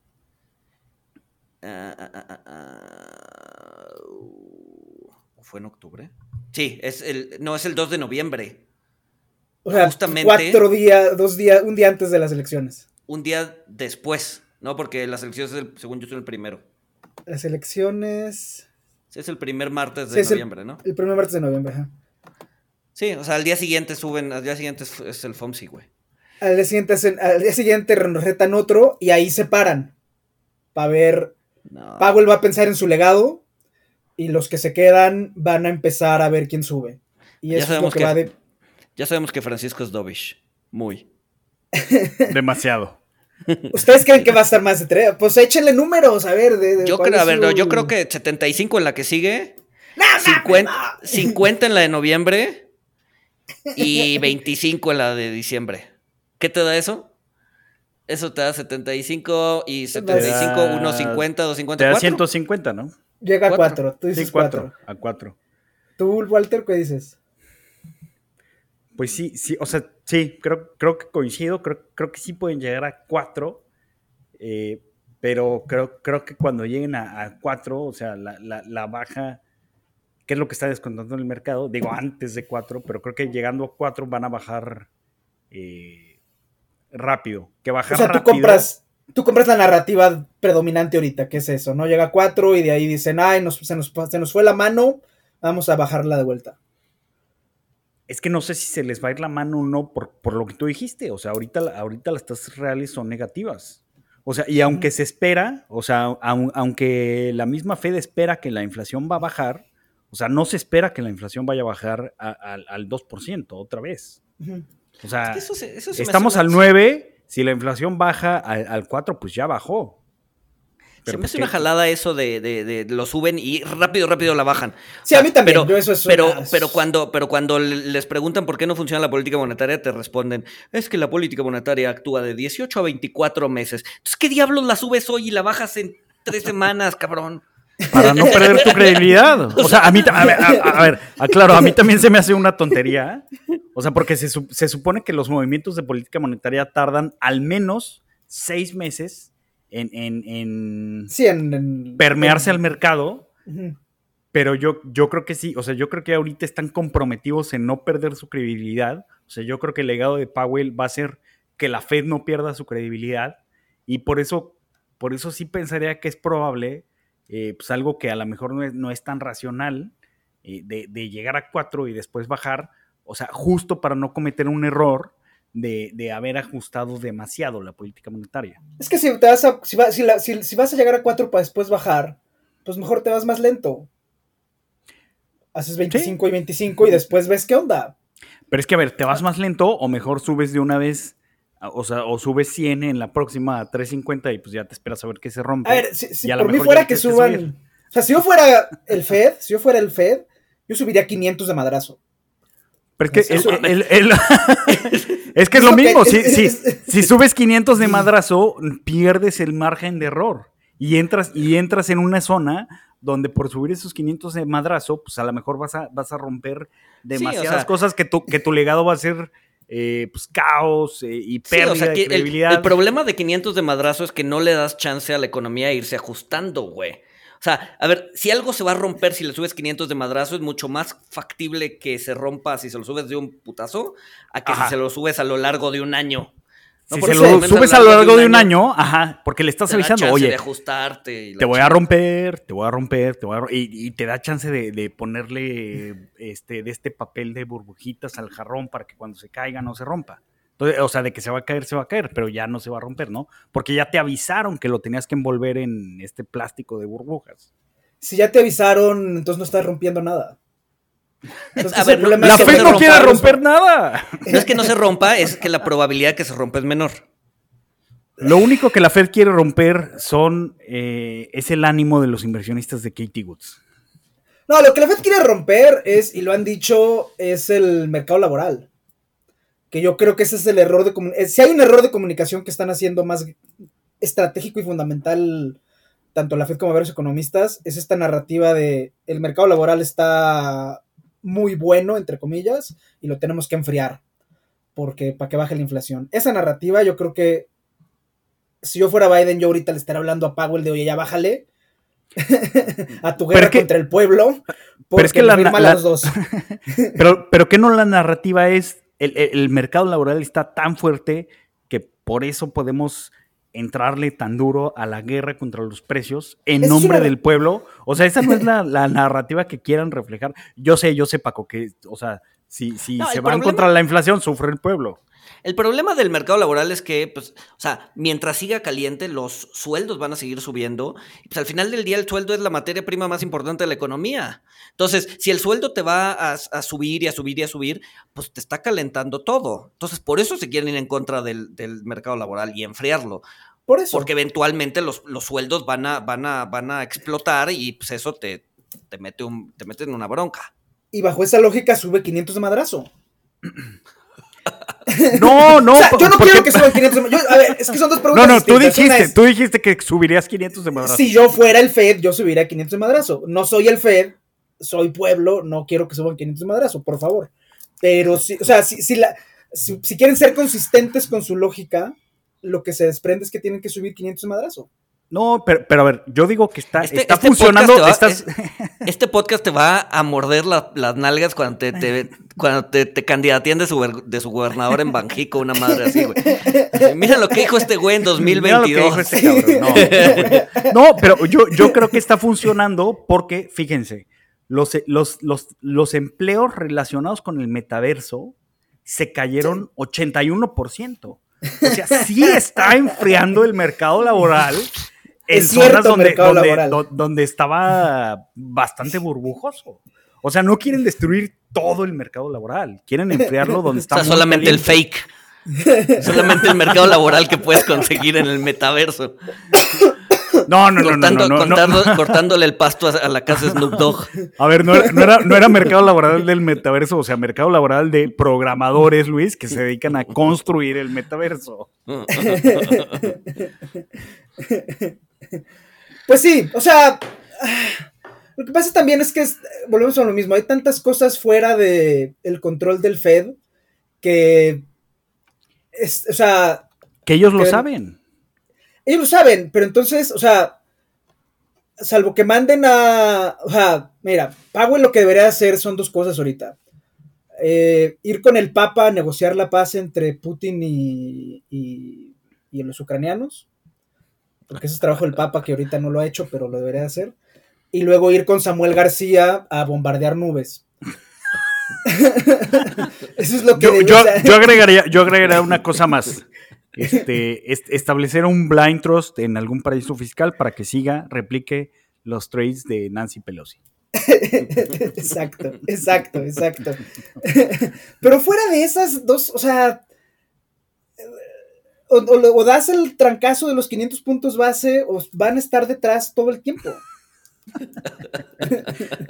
Ah, ah, ah, uh, ¿Fue en octubre? Sí, es el, no, es el 2 de noviembre. o sea, justamente- cuatro días, dos días, un día antes de las elecciones. Un día después, ¿no? Porque las elecciones, es el- según yo, son el primero. Las elecciones. Sí, Es el primer martes Sí, de el- noviembre, ¿no? El primer martes de noviembre. ajá. Sí, o sea, al día siguiente suben, al día siguiente es, es el FOMSI, güey. Al día siguiente, hacen- al día siguiente retan otro y ahí se paran. Para ver No. Powell va a pensar en su legado y los que se quedan van a empezar a ver quién sube. Y Ya eso es lo sabemos que que- va de... Ya sabemos que Francisco es dovish. Muy. Demasiado. ¿Ustedes creen que va a estar más de tres? Pues échenle números, a ver. De, de Yo creo, a ver, no, su- yo creo que 75 en la que sigue, ¡No, mames, 50, no! 50 en la de noviembre y 25 en la de diciembre. ¿Qué te da eso? Eso te da 75 y 75, da- 150, Te 250, da 4. 150, ¿no? Llega a cuatro. cuatro. Tú dices Sí, cuatro. 4. A 4. Tú, Walter, ¿qué dices? Pues sí, sí, o sea, sí, creo, creo que coincido, creo, creo que sí pueden llegar a 4, pero creo, creo que cuando lleguen a 4, o sea, la, la- la baja, que es lo que está descontando en el mercado, digo antes de 4, pero creo que llegando a 4 van a bajar eh, rápido. Que bajar O sea, tú compras, tú compras la narrativa predominante ahorita, que es eso, ¿no? Llega a cuatro y de ahí dicen, ay, nos- se, nos, se nos fue la mano, vamos a bajarla de vuelta. Es que no sé si se les va a ir la mano o no por, por lo que tú dijiste. O sea, ahorita, ahorita las tasas reales son negativas. O sea, y aunque se espera, o sea, aun- aunque la misma Fed espera que la inflación va a bajar, o sea, no se espera que la inflación vaya a bajar a- al- al 2% otra vez. O sea, Es que eso se- eso se me estamos al una- 9, si la inflación baja al, al 4, pues ya bajó. Se me hace una jalada eso de, de- de lo suben y rápido, rápido la bajan. Sí, a mí también, Pero, yo eso es pero, una- pero, cuando, pero cuando les preguntan por qué no funciona la política monetaria, te responden, es que la política monetaria actúa de 18 a 24 meses. Entonces, ¿qué diablos la subes hoy y la bajas en tres semanas, cabrón? Para no perder tu credibilidad. O sea, a mí, a ver, a, a ver, aclaro, a mí también se me hace una tontería. O sea, porque se, se supone que los movimientos de política monetaria tardan al menos seis meses en, en- en Sí, en, en- permearse al mercado, pero yo, yo creo que sí. O sea, yo creo que ahorita están comprometidos en no perder su credibilidad. O sea, yo creo que el legado de Powell va a ser que la Fed no pierda su credibilidad y por eso, por eso sí pensaría que es probable, eh, pues algo que a lo mejor no es, no es tan racional, eh, de, de llegar a 4 y después bajar, o sea, justo para no cometer un error de, de haber ajustado demasiado la política monetaria. Es que si, te vas a, si, va- si la- si- si vas a llegar a 4 para después bajar, pues mejor te vas más lento. Haces 25 y 25 y después ves qué onda. Pero es que, a ver, ¿te vas más lento o mejor subes de una vez? O sea, o subes 100 en la próxima a 350 y pues ya te esperas a ver qué se rompe. A ver, si, si a por mí fuera que suban. o sea, si yo fuera el Fed, si yo fuera el Fed, yo subiría 500 de madrazo. Pero es que, el- el- el- es, que es lo mismo. Si, es- si- es- si subes 500 de madrazo, pierdes el margen de error y entras, y entras en una zona donde por subir esos 500 de madrazo, pues a lo mejor vas a, vas a romper demasiadas sea- cosas que tu, que tu legado va a ser eh, pues, caos eh, y Sí, pérdida o sea, de que el, credibilidad. el problema de 500 de madrazo es que no le das chance a la economía de irse ajustando, güey. O sea, a ver, si algo se va a romper si le subes 500 de madrazo, es mucho más factible que se rompa si se lo subes de un putazo a que Ajá. si se lo subes a lo largo de un año. si Por se lo subes a lo largo de un año, ajá, porque le estás te avisando, oye, de ajustarte. te voy a romper, te voy a romper, te voy a ro- y, y te da chance de, de ponerle este, de este papel de burbujitas al jarrón para que cuando se caiga no se rompa. Entonces, o sea, de que se va a caer, se va a caer, pero ya no se va a romper, ¿no? Porque ya te avisaron que lo tenías que envolver en este plástico de burbujas. Si ya te avisaron, entonces no estás rompiendo nada. Entonces, A ese ver, no- problema no La es que no quiere romper nada. No es que no se rompa, es que la probabilidad de que se rompa es menor. Lo único que la Fed quiere romper son eh, es el ánimo de los inversionistas de Katie Woods. No, lo que la Fed quiere romper es, y lo han dicho, es el mercado laboral. Que yo creo que ese es el error de comunicación. Si hay un error de comunicación que están haciendo más estratégico y fundamental, tanto la Fed como varios economistas, es esta narrativa de el mercado laboral está muy bueno, entre comillas, y lo tenemos que enfriar. Porque para que baje la inflación. Esa narrativa, yo creo que si yo fuera Biden, yo ahorita le estaría hablando a Powell de oye, ya bájale. a tu Pero guerra es que- contra el pueblo. Porque es que la- la- los dos. Pero, pero que no la narrativa es, el, el- mercado laboral está tan fuerte que por eso podemos entrarle tan duro a la guerra contra los precios en es nombre del pueblo. O sea, esa no es la, la narrativa que quieran reflejar. Yo sé, yo sé, Paco, que, o sea, si, si No, se van problema- contra la inflación, sufre el pueblo. El problema del mercado laboral es que, pues, o sea, mientras siga caliente, los sueldos van a seguir subiendo. Y pues al final del día, el sueldo es la materia prima más importante de la economía. Entonces, si el sueldo te va a, a subir y a subir y a subir, pues te está calentando todo. Entonces, por eso se quieren ir en contra del, del mercado laboral y enfriarlo. Por eso. Porque eventualmente los, los sueldos van a, van, a, van a explotar y pues eso te, te, mete un, te mete en una bronca. Y bajo esa lógica sube 500 de madrazo. No, no. o sea, yo no quiero que suban 500 de madrazo. A ver, es que son dos No, preguntas. no, tú distintas. Una dijiste, es, tú dijiste que subirías 500 de madrazo. Si yo fuera el Fed, yo subiría 500 de madrazo. No soy el Fed, soy pueblo, no quiero que suban 500 de madrazo, por favor. Pero sí, o sea, si, si, la, si, si quieren ser consistentes con su lógica, lo que se desprende es que tienen que subir 500 de madrazo. No, pero, pero a ver, yo digo que está, Este- está este funcionando. podcast te va- estás- Este podcast te va a morder la- las nalgas cuando te, te- cuando te, te candidateen de su, de su gobernador en Banjico, una madre así, güey. Mira lo que dijo este güey en Mira lo que 2022. dijo este cabrón. No, pero yo, yo creo que está funcionando porque, fíjense, los, los, los, los empleos relacionados con el metaverso se cayeron 81%. O sea, sí está enfriando el mercado laboral Es cierto, zonas donde, mercado donde, laboral. do- donde estaba bastante burbujoso. O sea, no quieren destruir todo el mercado laboral, quieren enfriarlo donde O está sea, muy solamente el fake. Solamente el mercado laboral que puedes conseguir en el metaverso. No, no, no, no, Cortando- no, no, no. cortando- Cortándole el pasto a, a la casa de Snoop Dogg. A ver, no era, no, era, no era mercado laboral del metaverso, o sea, mercado laboral de programadores, Luis, que se dedican a construir el metaverso. Pues sí, o sea, lo que pasa también es que es- volvemos a lo mismo, hay tantas cosas fuera de el control del Fed que es, o sea, Que ellos lo saben. Ellos lo saben, pero entonces, o sea, salvo que manden a, o sea, mira, Powell lo que debería hacer son dos cosas ahorita. Eh, ir con el Papa a negociar la paz entre Putin y, y, y los ucranianos, porque ese es trabajo del Papa que ahorita no lo ha hecho, pero lo debería hacer. Y luego ir con Samuel García a bombardear nubes. Eso es lo que Yo, yo- yo agregaría, yo agregaría una cosa más. Este, est- establecer un blind trust en algún paraíso fiscal para que siga, replique los trades de Nancy Pelosi. exacto, exacto, exacto. Pero fuera de esas dos, o sea, o, o- o das el trancazo de los 500 puntos base o van a estar detrás todo el tiempo.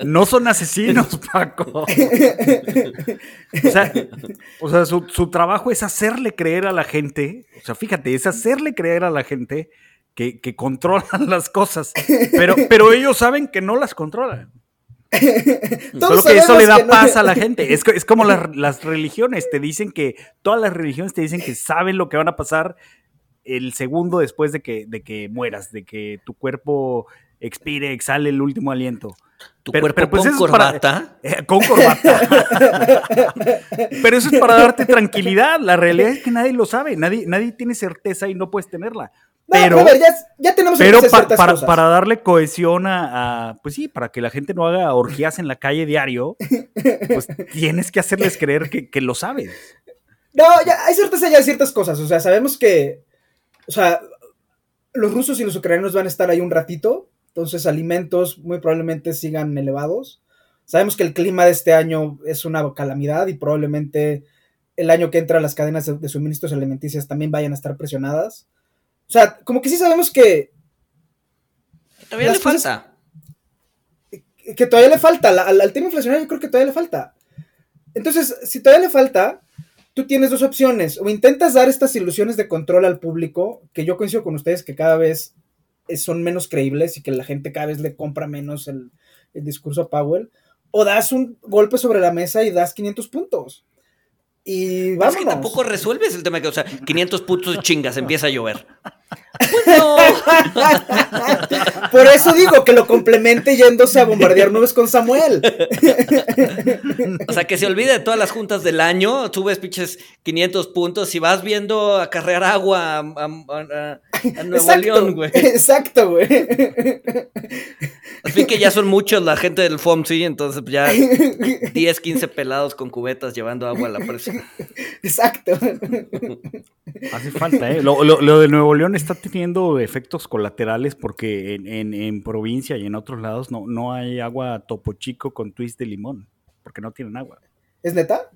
No son asesinos, Paco. O sea, o sea, su, su trabajo es hacerle creer a la gente, o sea, fíjate, es hacerle creer a la gente que, que controlan las cosas, pero, pero ellos saben que no las controlan. Solo que eso le da paz a la gente. Es, es como las, las, religiones. Te dicen que, todas las religiones te dicen que saben lo que van a pasar el segundo después de que, de que mueras, de que tu cuerpo expire, exhale el último aliento. ¿Tu pero, cuerpo pues con corbata? Eh, con corbata. pero eso es para darte tranquilidad. La realidad es que nadie lo sabe. Nadie, nadie tiene certeza y no puedes tenerla. Pero, ver, ya, ya, tenemos pero para, para, darle cohesión a, a, pues sí, para que la gente no haga orgías en la calle diario, pues tienes que hacerles creer que, que lo sabes. No, ya hay certeza ya de ciertas cosas. O sea, sabemos que, o sea, los rusos y los ucranianos van a estar ahí un ratito, entonces alimentos muy probablemente sigan elevados. Sabemos que el clima de este año es una calamidad y probablemente el año que entra las cadenas de, de suministros alimenticias también vayan a estar presionadas. O sea, como que sí sabemos que. Todavía le falta. Que, todavía le falta. Al, al, tema inflacionario yo creo que todavía le falta. Entonces, si todavía le falta, tú tienes dos opciones. O intentas dar estas ilusiones de control al público, que yo coincido con ustedes que cada vez son menos creíbles y que la gente cada vez le compra menos el, el discurso a Powell. O das un golpe sobre la mesa y das 500 puntos. Y vamos. Es que tampoco resuelves el tema que, o sea, 500 puntos chingas, empieza a llover. Pues no. Por eso digo que lo complemente yéndose a bombardear nubes con Samuel. O sea, que se olvide de todas las juntas del año, subes pinches 500 puntos y vas viendo a carrear agua a, a, a Nuevo exacto, León, güey. Exacto, güey. Al fin que ya son muchos la gente del FOMC, entonces ya 10, 15 pelados con cubetas llevando agua a la presa. Exacto. Hace falta, ¿eh? Lo, lo, lo, de Nuevo León está teniendo efectos colaterales porque en, en, en, provincia y en otros lados no, no hay agua topo chico con twist de limón, porque no tienen agua. ¿Es neta?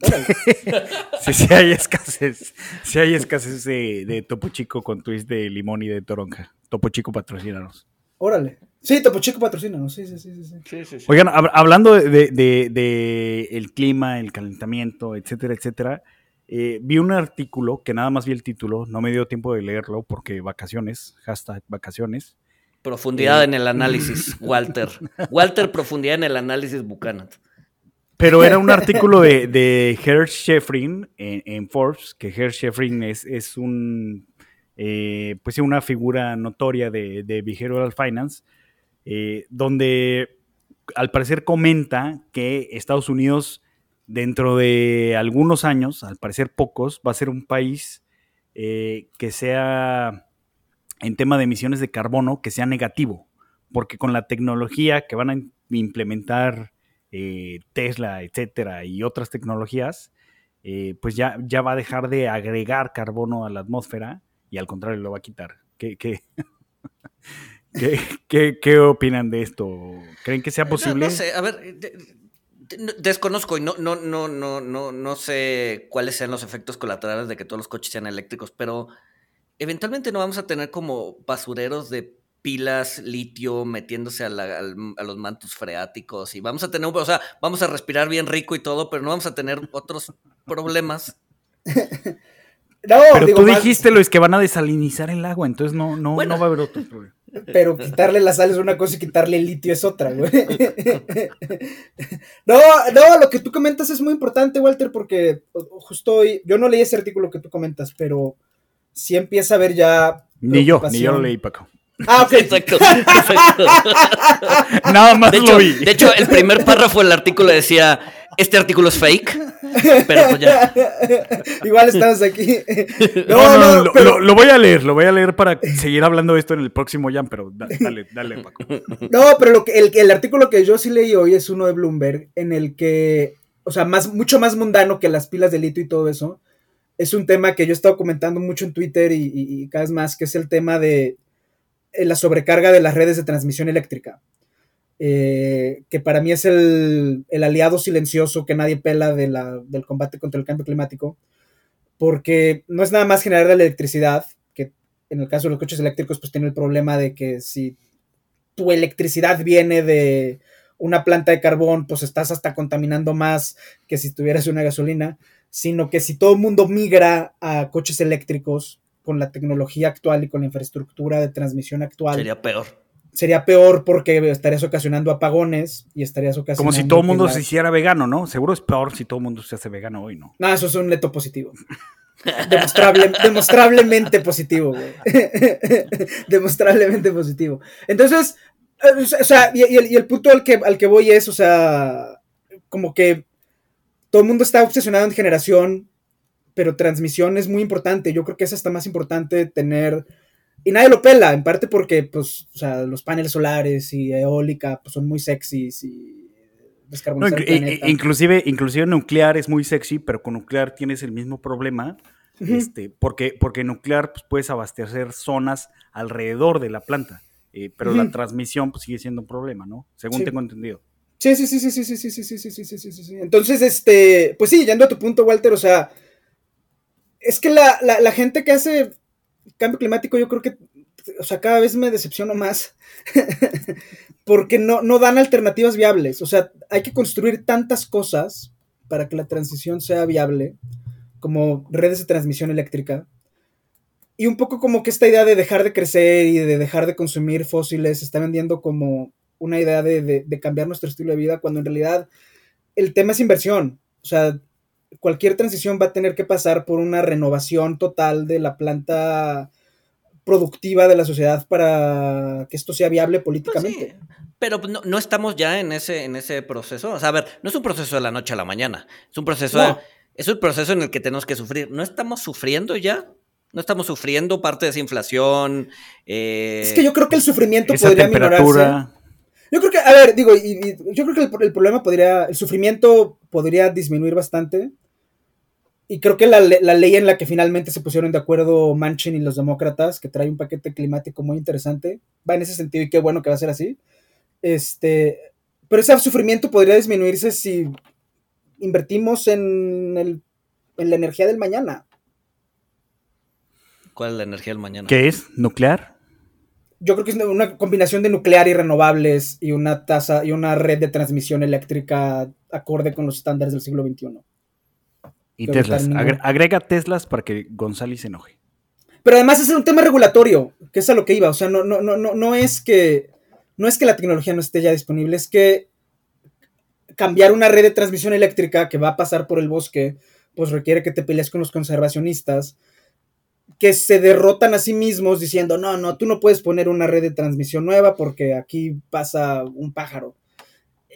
sí, sí hay escasez. Sí hay escasez de, de, topo chico con twist de limón y de toronja. Topo chico patrocínanos. Órale. Sí, Topo Chico patrocínanos. Sí, sí, sí, sí. sí, sí, sí. Oigan, hab hablando de, de, de, el clima, el calentamiento, etcétera, etcétera. Eh, vi un artículo que nada más vi el título, no me dio tiempo de leerlo porque vacaciones, hashtag vacaciones. Profundidad eh, en el análisis, Walter. Walter, profundidad en el análisis Buchanan. Pero era un artículo de, de Hersh Sheffrin en, en, Forbes, que Hersh Sheffrin es, es un, eh, pues una figura notoria de, de Behavioral Finance, eh, donde al parecer comenta que Estados Unidos dentro de algunos años, al parecer pocos, va a ser un país eh, que sea, en tema de emisiones de carbono, que sea negativo, porque con la tecnología que van a implementar eh, Tesla, etcétera, y otras tecnologías, eh, pues ya, ya va a dejar de agregar carbono a la atmósfera y al contrario lo va a quitar. ¿Qué, qué, ¿Qué, qué, qué opinan de esto? ¿Creen que sea posible? No, no sé, a ver, Desconozco y no, no, no, no, no, no sé cuáles sean los efectos colaterales de que todos los coches sean eléctricos, pero eventualmente no vamos a tener como basureros de pilas, litio, metiéndose a, la, a, los mantos freáticos y vamos a tener, o sea, vamos a respirar bien rico y todo, pero no vamos a tener otros problemas. No, pero digo, tú dijiste, Luis, que van a desalinizar el agua, entonces no, no, bueno, no va a haber otro problema. Pero quitarle la sal es una cosa y quitarle el litio es otra, güey. No, no, lo que tú comentas es muy importante, Walter, porque justo hoy, yo no leí ese artículo que tú comentas, pero sí empieza a ver ya. Ni yo, ni yo lo leí, Paco. Ah, ok. Exacto, exacto. Nada más de hecho, lo vi. De hecho, el primer párrafo del artículo decía, este artículo es fake, pero pues ya. Igual estamos aquí. No, no, no, no lo, pero... lo, lo, voy a leer, lo voy a leer para seguir hablando de esto en el próximo Jam, pero dale, dale, Paco. No, pero lo que, el, el artículo que yo sí leí hoy es uno de Bloomberg, en el que, o sea, más, mucho más mundano que las pilas de litio y todo eso. Es un tema que yo he estado comentando mucho en Twitter y, y, y cada vez más, que es el tema de la sobrecarga de las redes de transmisión eléctrica. Eh, que para mí es el, el, aliado silencioso que nadie pela de la, del combate contra el cambio climático, porque no es nada más generar la electricidad, que en el caso de los coches eléctricos pues tiene el problema de que si tu electricidad viene de una planta de carbón, pues estás hasta contaminando más que si tuvieras una gasolina, sino que si todo el mundo migra a coches eléctricos, con la tecnología actual y con la infraestructura de transmisión actual. Sería peor. Sería peor porque estarías ocasionando apagones y estarías ocasionando. Como si todo el mundo la- se hiciera vegano, ¿no? Seguro es peor si todo el mundo se hace vegano hoy, ¿no? No, eso es un neto positivo. Demostrable- demostrablemente positivo, güey. demostrablemente positivo. Entonces, o sea, y, y el, y el punto al que, al que voy es, o sea, como que todo el mundo está obsesionado en generación, pero transmisión es muy importante. Yo creo que es hasta más importante tener. Y nadie lo pela, en parte porque, pues, o sea, los paneles solares y eólica pues, son muy sexys y No, el planeta. inclusive, inclusive nuclear es muy sexy, pero con nuclear tienes el mismo problema. Este, porque, porque nuclear pues, puedes abastecer zonas alrededor de la planta. eh, pero la transmisión pues, sigue siendo un problema, ¿no? Según Sí. tengo entendido. Sí, sí, sí, sí, sí, sí, sí, sí, sí, sí, sí, sí, sí, sí, sí. Entonces, este, pues sí, yendo a tu punto, Walter, o sea, es que la, la, gente que hace cambio climático, yo creo que, o sea, cada vez me decepciono más, porque no, no dan alternativas viables, o sea, hay que construir tantas cosas para que la transición sea viable, como redes de transmisión eléctrica, y un poco como que esta idea de dejar de crecer y de dejar de consumir fósiles se está vendiendo como una idea de, de- de cambiar nuestro estilo de vida, cuando en realidad el tema es inversión. O sea, cualquier transición va a tener que pasar por una renovación total de la planta productiva de la sociedad para que esto sea viable Pues políticamente. sí, pero no, no estamos ya en ese, en ese proceso. O sea, a ver, no es un proceso de la noche a la mañana. Es un proceso, No. es un proceso en el que tenemos que sufrir. ¿No estamos sufriendo ya? ¿No estamos sufriendo parte de esa inflación? Eh, Es que yo creo que el sufrimiento Esa podría minorarse. Yo creo que, a ver, digo, y- y yo creo que el, el problema podría, el sufrimiento podría disminuir bastante. Y creo que la, la ley en la que finalmente se pusieron de acuerdo Manchin y los demócratas, que trae un paquete climático muy interesante, va en ese sentido y qué bueno que va a ser así. Este, pero ese sufrimiento podría disminuirse si invertimos en, el- en la energía del mañana. ¿Cuál es la energía del mañana? ¿Qué es? ¿Nuclear? Yo creo que es una combinación de nuclear y renovables y una tasa y una red de transmisión eléctrica acorde con los estándares del siglo XXI. Y Creo Teslas. ningún- agrega Teslas para que González se enoje. Pero además es un tema regulatorio, que es a lo que iba. O sea, no, no, no, no, no es que. No es que la tecnología no esté ya disponible, es que cambiar una red de transmisión eléctrica que va a pasar por el bosque, pues requiere que te pelees con los conservacionistas, que se derrotan a sí mismos diciendo, no, no, tú no puedes poner una red de transmisión nueva porque aquí pasa un pájaro.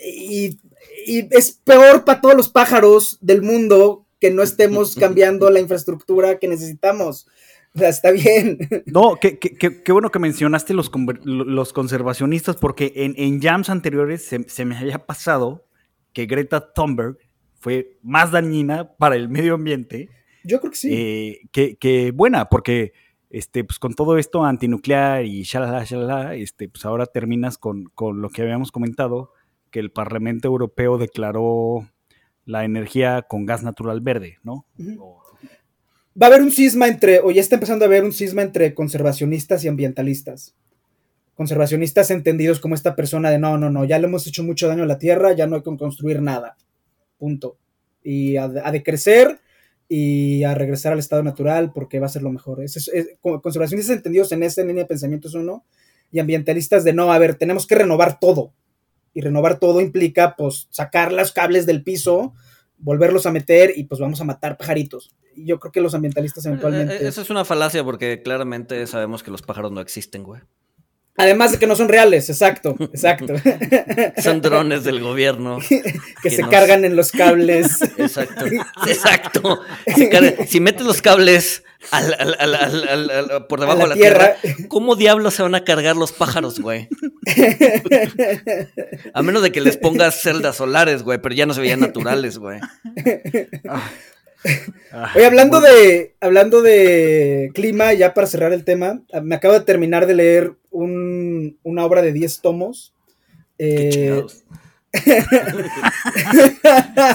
Y, y es peor para todos los pájaros del mundo que no estemos cambiando la infraestructura que necesitamos. O sea, está bien. No, qué, qué- qué- qué bueno que mencionaste los, los conservacionistas, porque en, en jams anteriores se, se me había pasado que Greta Thunberg fue más dañina para el medio ambiente Yo creo que sí. eh, que, que buena, porque este, pues con todo esto antinuclear y shalala, shalala, este, pues ahora terminas con, con lo que habíamos comentado, que el Parlamento Europeo declaró la energía con gas natural verde, ¿no? Va a haber un cisma entre, o ya está empezando a haber un cisma entre conservacionistas y ambientalistas. Conservacionistas entendidos como esta persona de no, no, no, ya le hemos hecho mucho daño a la tierra, ya no hay que construir nada. Punto. Y a, a decrecer y a regresar al estado natural porque va a ser lo mejor. Es, es- es- co- conservacionistas entendidos en esa línea de pensamiento es uno, y ambientalistas de no, a ver, tenemos que renovar todo. Y renovar todo implica, pues, sacar los cables del piso, volverlos a meter y pues vamos a matar pajaritos. Yo creo que los ambientalistas eventualmente... Eh, eh, Eso es una falacia porque claramente sabemos que los pájaros no existen, güey. Además de que no son reales, exacto, exacto. Son drones del gobierno. que que se nos- cargan en los cables. Exacto. Exacto. Si metes los cables al- al- al- al- al- al- por debajo la de la tierra, tierra. ¿cómo diablos se van a cargar los pájaros, güey? A menos de que les pongas celdas solares, güey, pero ya no se veían naturales, güey. Ah, Oye, hablando de, hablando de clima, ya para cerrar el tema, me acabo de terminar de leer un- una obra de 10 tomos. Eh.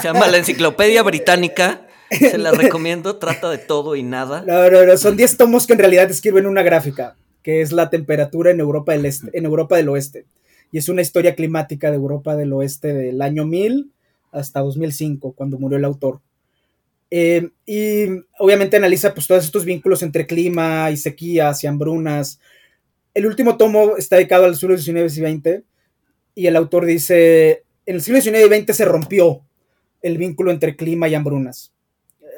Se llama La Enciclopedia Británica. Se la recomiendo. Trata de todo y nada. no, no, no, son 10 tomos que en realidad describen una gráfica, que es la temperatura en Europa del, este, en Europa del Oeste. Y es una historia climática de Europa del Oeste del año 1000 hasta 2005, cuando murió el autor. Eh, y obviamente analiza pues todos estos vínculos entre clima y sequías y hambrunas. El último tomo está dedicado al siglo XIX y XX y el autor dice, en el siglo XIX y XX se rompió el vínculo entre clima y hambrunas,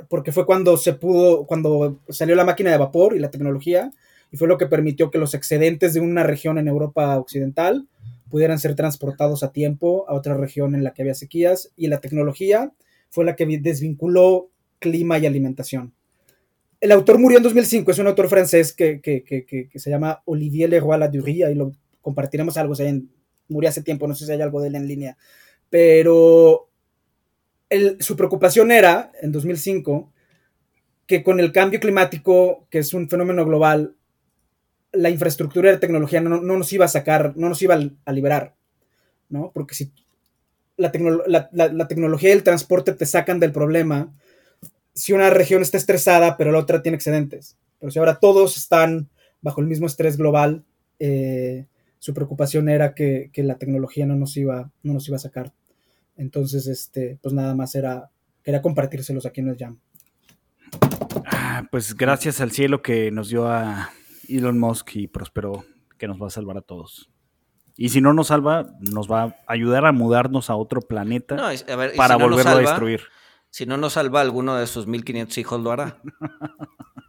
porque fue cuando se pudo, cuando salió la máquina de vapor y la tecnología, y fue lo que permitió que los excedentes de una región en Europa occidental pudieran ser transportados a tiempo a otra región en la que había sequías, y la tecnología fue la que desvinculó clima y alimentación. El autor murió en 2005, es un autor francés que, se llama Olivier Leroy Ladurie, y lo compartiremos algo, o sea, murió hace tiempo, no sé si hay algo de él en línea, pero su preocupación era, en 2005, que con el cambio climático, que es un fenómeno global, la infraestructura de tecnología no, nos iba a sacar, no nos iba a, liberar, ¿no? Porque si la, la, tecnología y el transporte te sacan del problema, si una región está estresada, pero la otra tiene excedentes. Pero si ahora todos están bajo el mismo estrés global, eh, su preocupación era que, la tecnología no nos iba, no nos iba a sacar. Entonces, este, pues nada más era, quería compartírselos aquí en el Jam. Ah, pues gracias al cielo que nos dio a Elon Musk y prosperó, que nos va a salvar a todos. Y si no nos salva, nos va a ayudar a mudarnos a otro planeta para volverlo a destruir. Si no nos salva, alguno de sus 1500 hijos lo hará.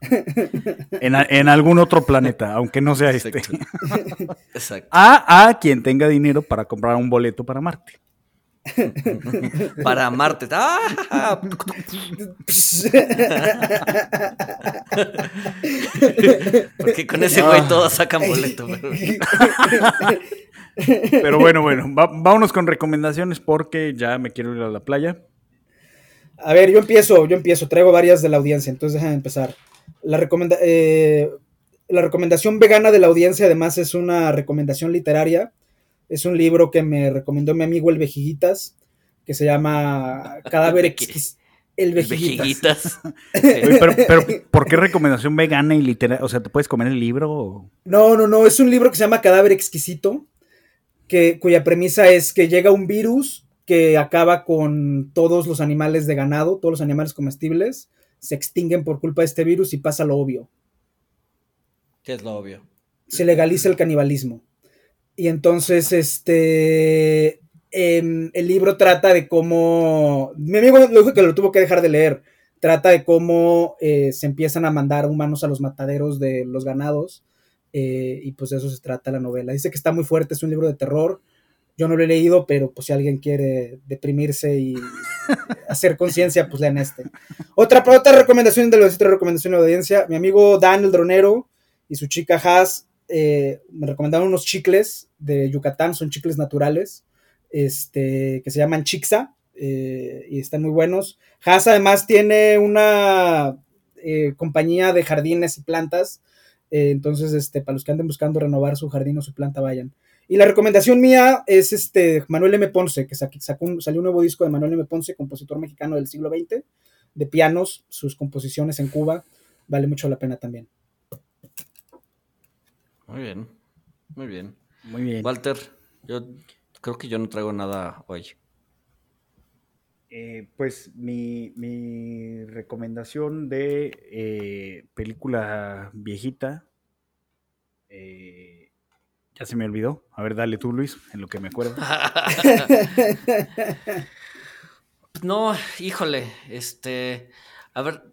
en, algún otro planeta, aunque no sea este. Exacto. A, quien tenga dinero para comprar un boleto para Marte. para Marte. ¡Ah! Porque con ese güey todos sacan boleto. Pero, bueno, bueno, vámonos con recomendaciones porque ya me quiero ir a la playa. A ver, yo empiezo, yo empiezo, traigo varias de la audiencia, entonces déjame empezar. La, eh, la recomendación vegana de la audiencia además es una recomendación literaria. Es un libro que me recomendó mi amigo El Vejiguitas, que se llama Cadáver Exquisito. El Vejiguitas. pero, ¿por qué recomendación vegana y literaria? O sea, ¿te puedes comer el libro? No, no, no. Es un libro que se llama Cadáver Exquisito, que, cuya premisa es que llega un virus que acaba con todos los animales de ganado, todos los animales comestibles, se extinguen por culpa de este virus y pasa lo obvio. ¿Qué es lo obvio? Se legaliza el canibalismo. Y entonces, este, em, el libro trata de cómo, mi amigo lo dijo que lo tuvo que dejar de leer, trata de cómo eh, se empiezan a mandar humanos a los mataderos de los ganados. Eh, y pues de eso se trata la novela. Dice que está muy fuerte, es un libro de terror yo no lo he leído, pero pues si alguien quiere deprimirse y hacer conciencia, pues lean este. Otra, otra recomendación de los otra recomendación de la audiencia, mi amigo Dan el Dronero y su chica Haas eh, me recomendaron unos chicles de Yucatán, son chicles naturales, este, que se llaman Chixa eh, y están muy buenos. Haas además tiene una eh, compañía de jardines y plantas, entonces este, para los que anden buscando renovar su jardín o su planta, vayan. Y la recomendación mía es este Manuel M. Ponce, que sacó salió un nuevo disco de Manuel M. Ponce, compositor mexicano del siglo XX, de pianos, sus composiciones en Cuba, vale mucho la pena también. Muy bien, muy bien. Muy bien. Walter, yo creo que yo no traigo nada hoy. Eh, pues mi, recomendación de eh, película viejita eh, ya se me olvidó. A ver, dale tú, Luis, en lo que me acuerdo. no, híjole, este, a ver,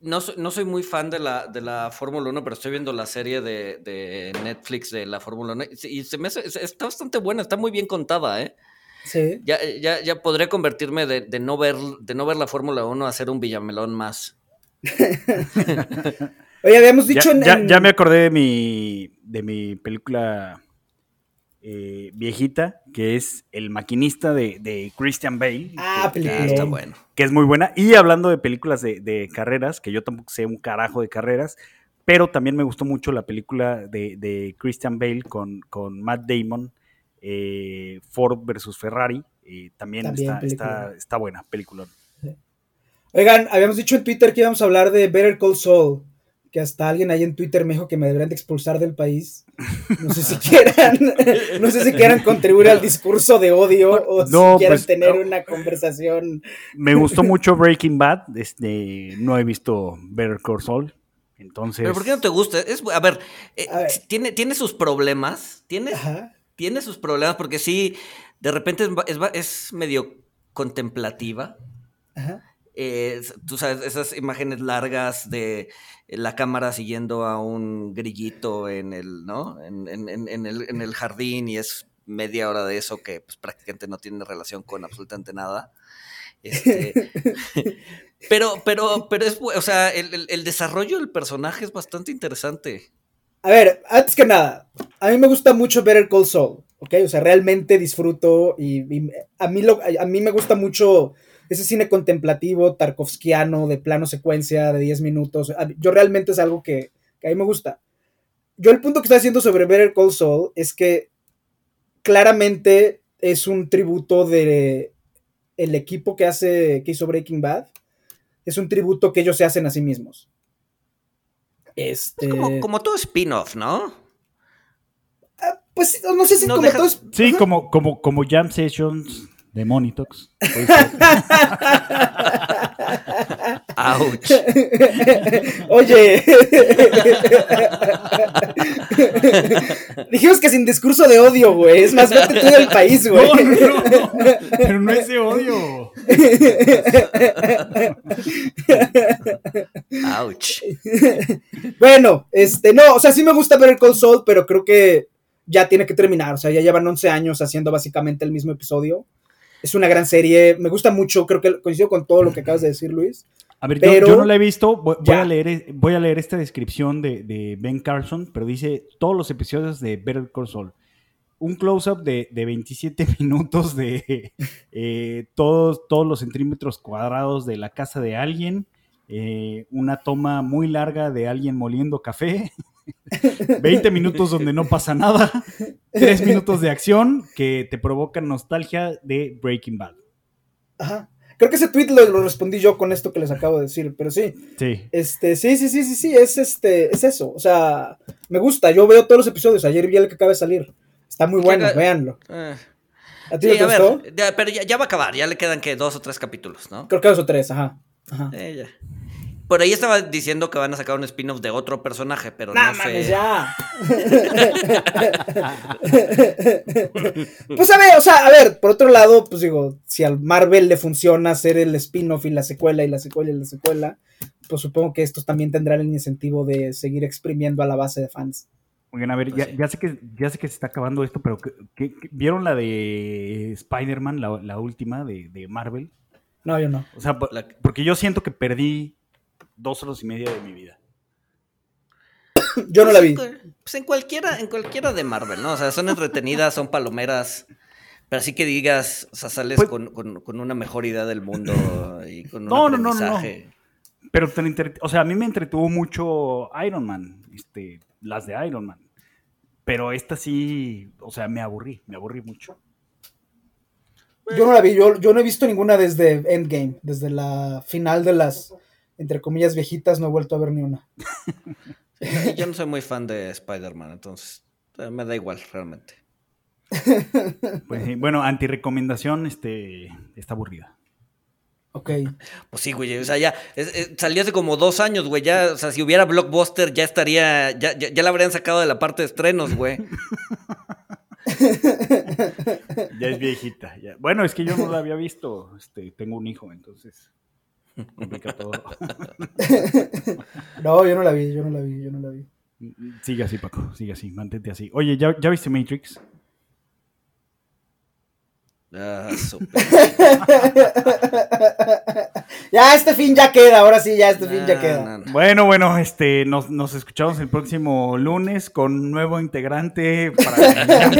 no, no soy muy fan de la, de la Fórmula 1, pero estoy viendo la serie de, Netflix de la Fórmula 1 y se me está bastante buena, está muy bien contada, ¿eh? Sí. Ya, ya, ya podría convertirme de, no ver, de no ver la Fórmula 1 a ser un Villamelón más. Oye, habíamos dicho ya, me acordé de mi, de mi película eh, viejita, que es El maquinista de, Christian Bale. Ah, que, está bueno. Que es muy buena. Y hablando de películas de, carreras, que yo tampoco sé un carajo de carreras, pero también me gustó mucho la película de, Christian Bale con, con Matt Damon, eh, Ford versus Ferrari. Eh, también, está, está, está, buena película. Oigan, habíamos dicho en Twitter que íbamos a hablar de Better Call Saul que hasta alguien ahí en Twitter me dijo que me deberían de expulsar del país. No sé si quieran, no sé si quieran contribuir al discurso de odio o No, si quieran pues, tener no. una conversación. Me gustó mucho Breaking Bad. Este, no he visto Better Call Saul. Entonces. Pero ¿por qué no te gusta? Es, a ver, eh, A ver. Tiene, tiene sus problemas. Tiene, Ajá. tiene sus problemas porque sí, de repente es, es medio contemplativa. Ajá. Eh, tú sabes, esas imágenes largas de la cámara siguiendo a un grillito en el, ¿no? En, en- en- el, en el jardín y es media hora de eso que pues, prácticamente no tiene relación con absolutamente nada. Este, pero, pero, pero es, o sea, el, el- el desarrollo del personaje es bastante interesante. A ver, antes que nada, a mí me gusta mucho Better Call Saul, ¿ok? O sea, realmente disfruto y, y a, mí lo, a mí me gusta mucho ese cine contemplativo, tarkovskiano, de plano secuencia, de 10 minutos. Yo realmente es algo que, que a mí me gusta. Yo el punto que estoy haciendo sobre Better Call Saul es que claramente es un tributo de el equipo que hace, que hizo Breaking Bad. Es un tributo que ellos se hacen a sí mismos. Este... Como, como todo spin-off, ¿no? Pues no sé si No como deja- todos. Sí, Ajá. como, como, como Jam Sessions de Monitox. Ouch. Oye. Dijimos que sin discurso de odio, güey. Es más, vete tú del país, güey. No, no, no. Pero no ese odio. Ouch. Bueno, este, no, o sea, sí me gusta ver el Cold Soul, pero creo que ya tiene que terminar. O sea, ya llevan 11 años haciendo básicamente el mismo episodio. Es una gran serie. Me gusta mucho. Creo que coincido con todo lo que acabas de decir, Luis. A ver, Pero- yo, yo no la he visto. Voy, a leer, voy a leer esta descripción de, de Ben Carson, pero dice todos los episodios de Better Call Saul. Un close-up de, de 27 minutos de eh, todos, todos los centímetros cuadrados de la casa de alguien. eh, una toma muy larga de alguien moliendo café. 20 minutos donde no pasa nada. 3 minutos de acción que te provocan nostalgia de Breaking Bad. Ajá. Creo que ese tweet lo, lo respondí yo con esto que les acabo de decir, pero sí. Sí. Este, sí, sí, sí, sí, sí, es este, es eso. O sea, me gusta. Yo veo todos los episodios. Ayer vi el que acaba de salir. Está muy bueno, Llega- véanlo. Eh, ¿A ti sí, no a te gustó? ver, ya- pero ya, ya va a acabar, ya le quedan que dos o tres capítulos, ¿no? Creo que dos o tres, ajá. Ajá. Eh, ya. Por ahí estaba diciendo que van a sacar un spin-off de otro personaje, pero Nah, no mames, sé. ya. pues a ver, o sea, a ver, por otro lado, pues digo, si al Marvel le funciona hacer el spin-off y la secuela y la secuela y la secuela, pues supongo que estos también tendrán el incentivo de seguir exprimiendo a la base de fans. Oigan, a ver, Pues ya, sí. ya sé que, ya sé que se está acabando esto, pero ¿qué- qué- qué- ¿vieron la de Spider-Man, la, la última de, de Marvel? No, yo no. O sea, porque yo siento que perdí dos horas y media de mi vida. Yo no la vi. Pues en cualquiera, en cualquiera de Marvel, ¿no? O sea, son entretenidas, son palomeras. Pero así que digas, o sea, sales Pues- con, con- con una mejor idea del mundo y con un No, no, no, no, no. aprendizaje. Pero, te entre- o sea, a mí me entretuvo mucho Iron Man, este, las de Iron Man. Pero esta sí, o sea, me aburrí, me aburrí mucho. Yo no la vi, yo, yo no he visto ninguna desde Endgame, desde la final de las, entre comillas, viejitas, no he vuelto a ver ni una. Sí, yo no soy muy fan de Spider-Man, entonces eh, me da igual, realmente. Pues, sí, bueno, antirecomendación, este, está aburrida. Ok. Pues sí, güey, o sea, ya es- es- salió hace como dos años, güey, ya, o sea, si hubiera Blockbuster ya estaría, ya, ya, ya la habrían sacado de la parte de estrenos, güey. Ya es viejita. ya. Bueno, es que yo no la había visto. Este, tengo un hijo, entonces complica todo. No, yo no la vi, yo no la vi, yo no la vi. Sigue así, Paco, sigue así, mantente así. Oye, ¿ya, ya viste Matrix? Ah, ya este fin ya queda, ahora sí, ya este fin ya queda. no, no. Bueno, bueno, este, nos, nos escuchamos el próximo lunes con nuevo integrante para.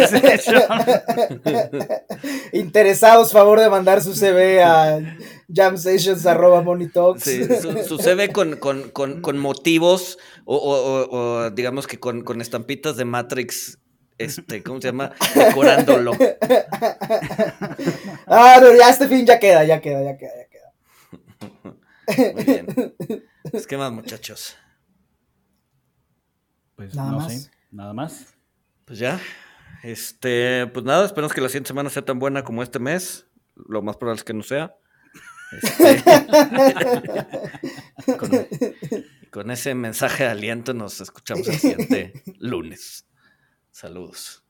Interesados, favor de mandar su CV a jamsessions arroba sí, sucede con, con, con, con, motivos o, digamos que con, estampitas de Matrix. Este, ¿cómo se llama? Decorándolo. ah, no, ya este fin ya queda, ya queda, ya queda, ya queda. Muy bien. Pues, ¿Qué más, muchachos? Pues nada no más. sé, nada más. Pues ya. Este, pues nada, esperamos que la siguiente semana sea tan buena como este mes. Lo más probable es que no sea. Este, con, con, ese mensaje de aliento nos escuchamos el siguiente lunes. Saludos.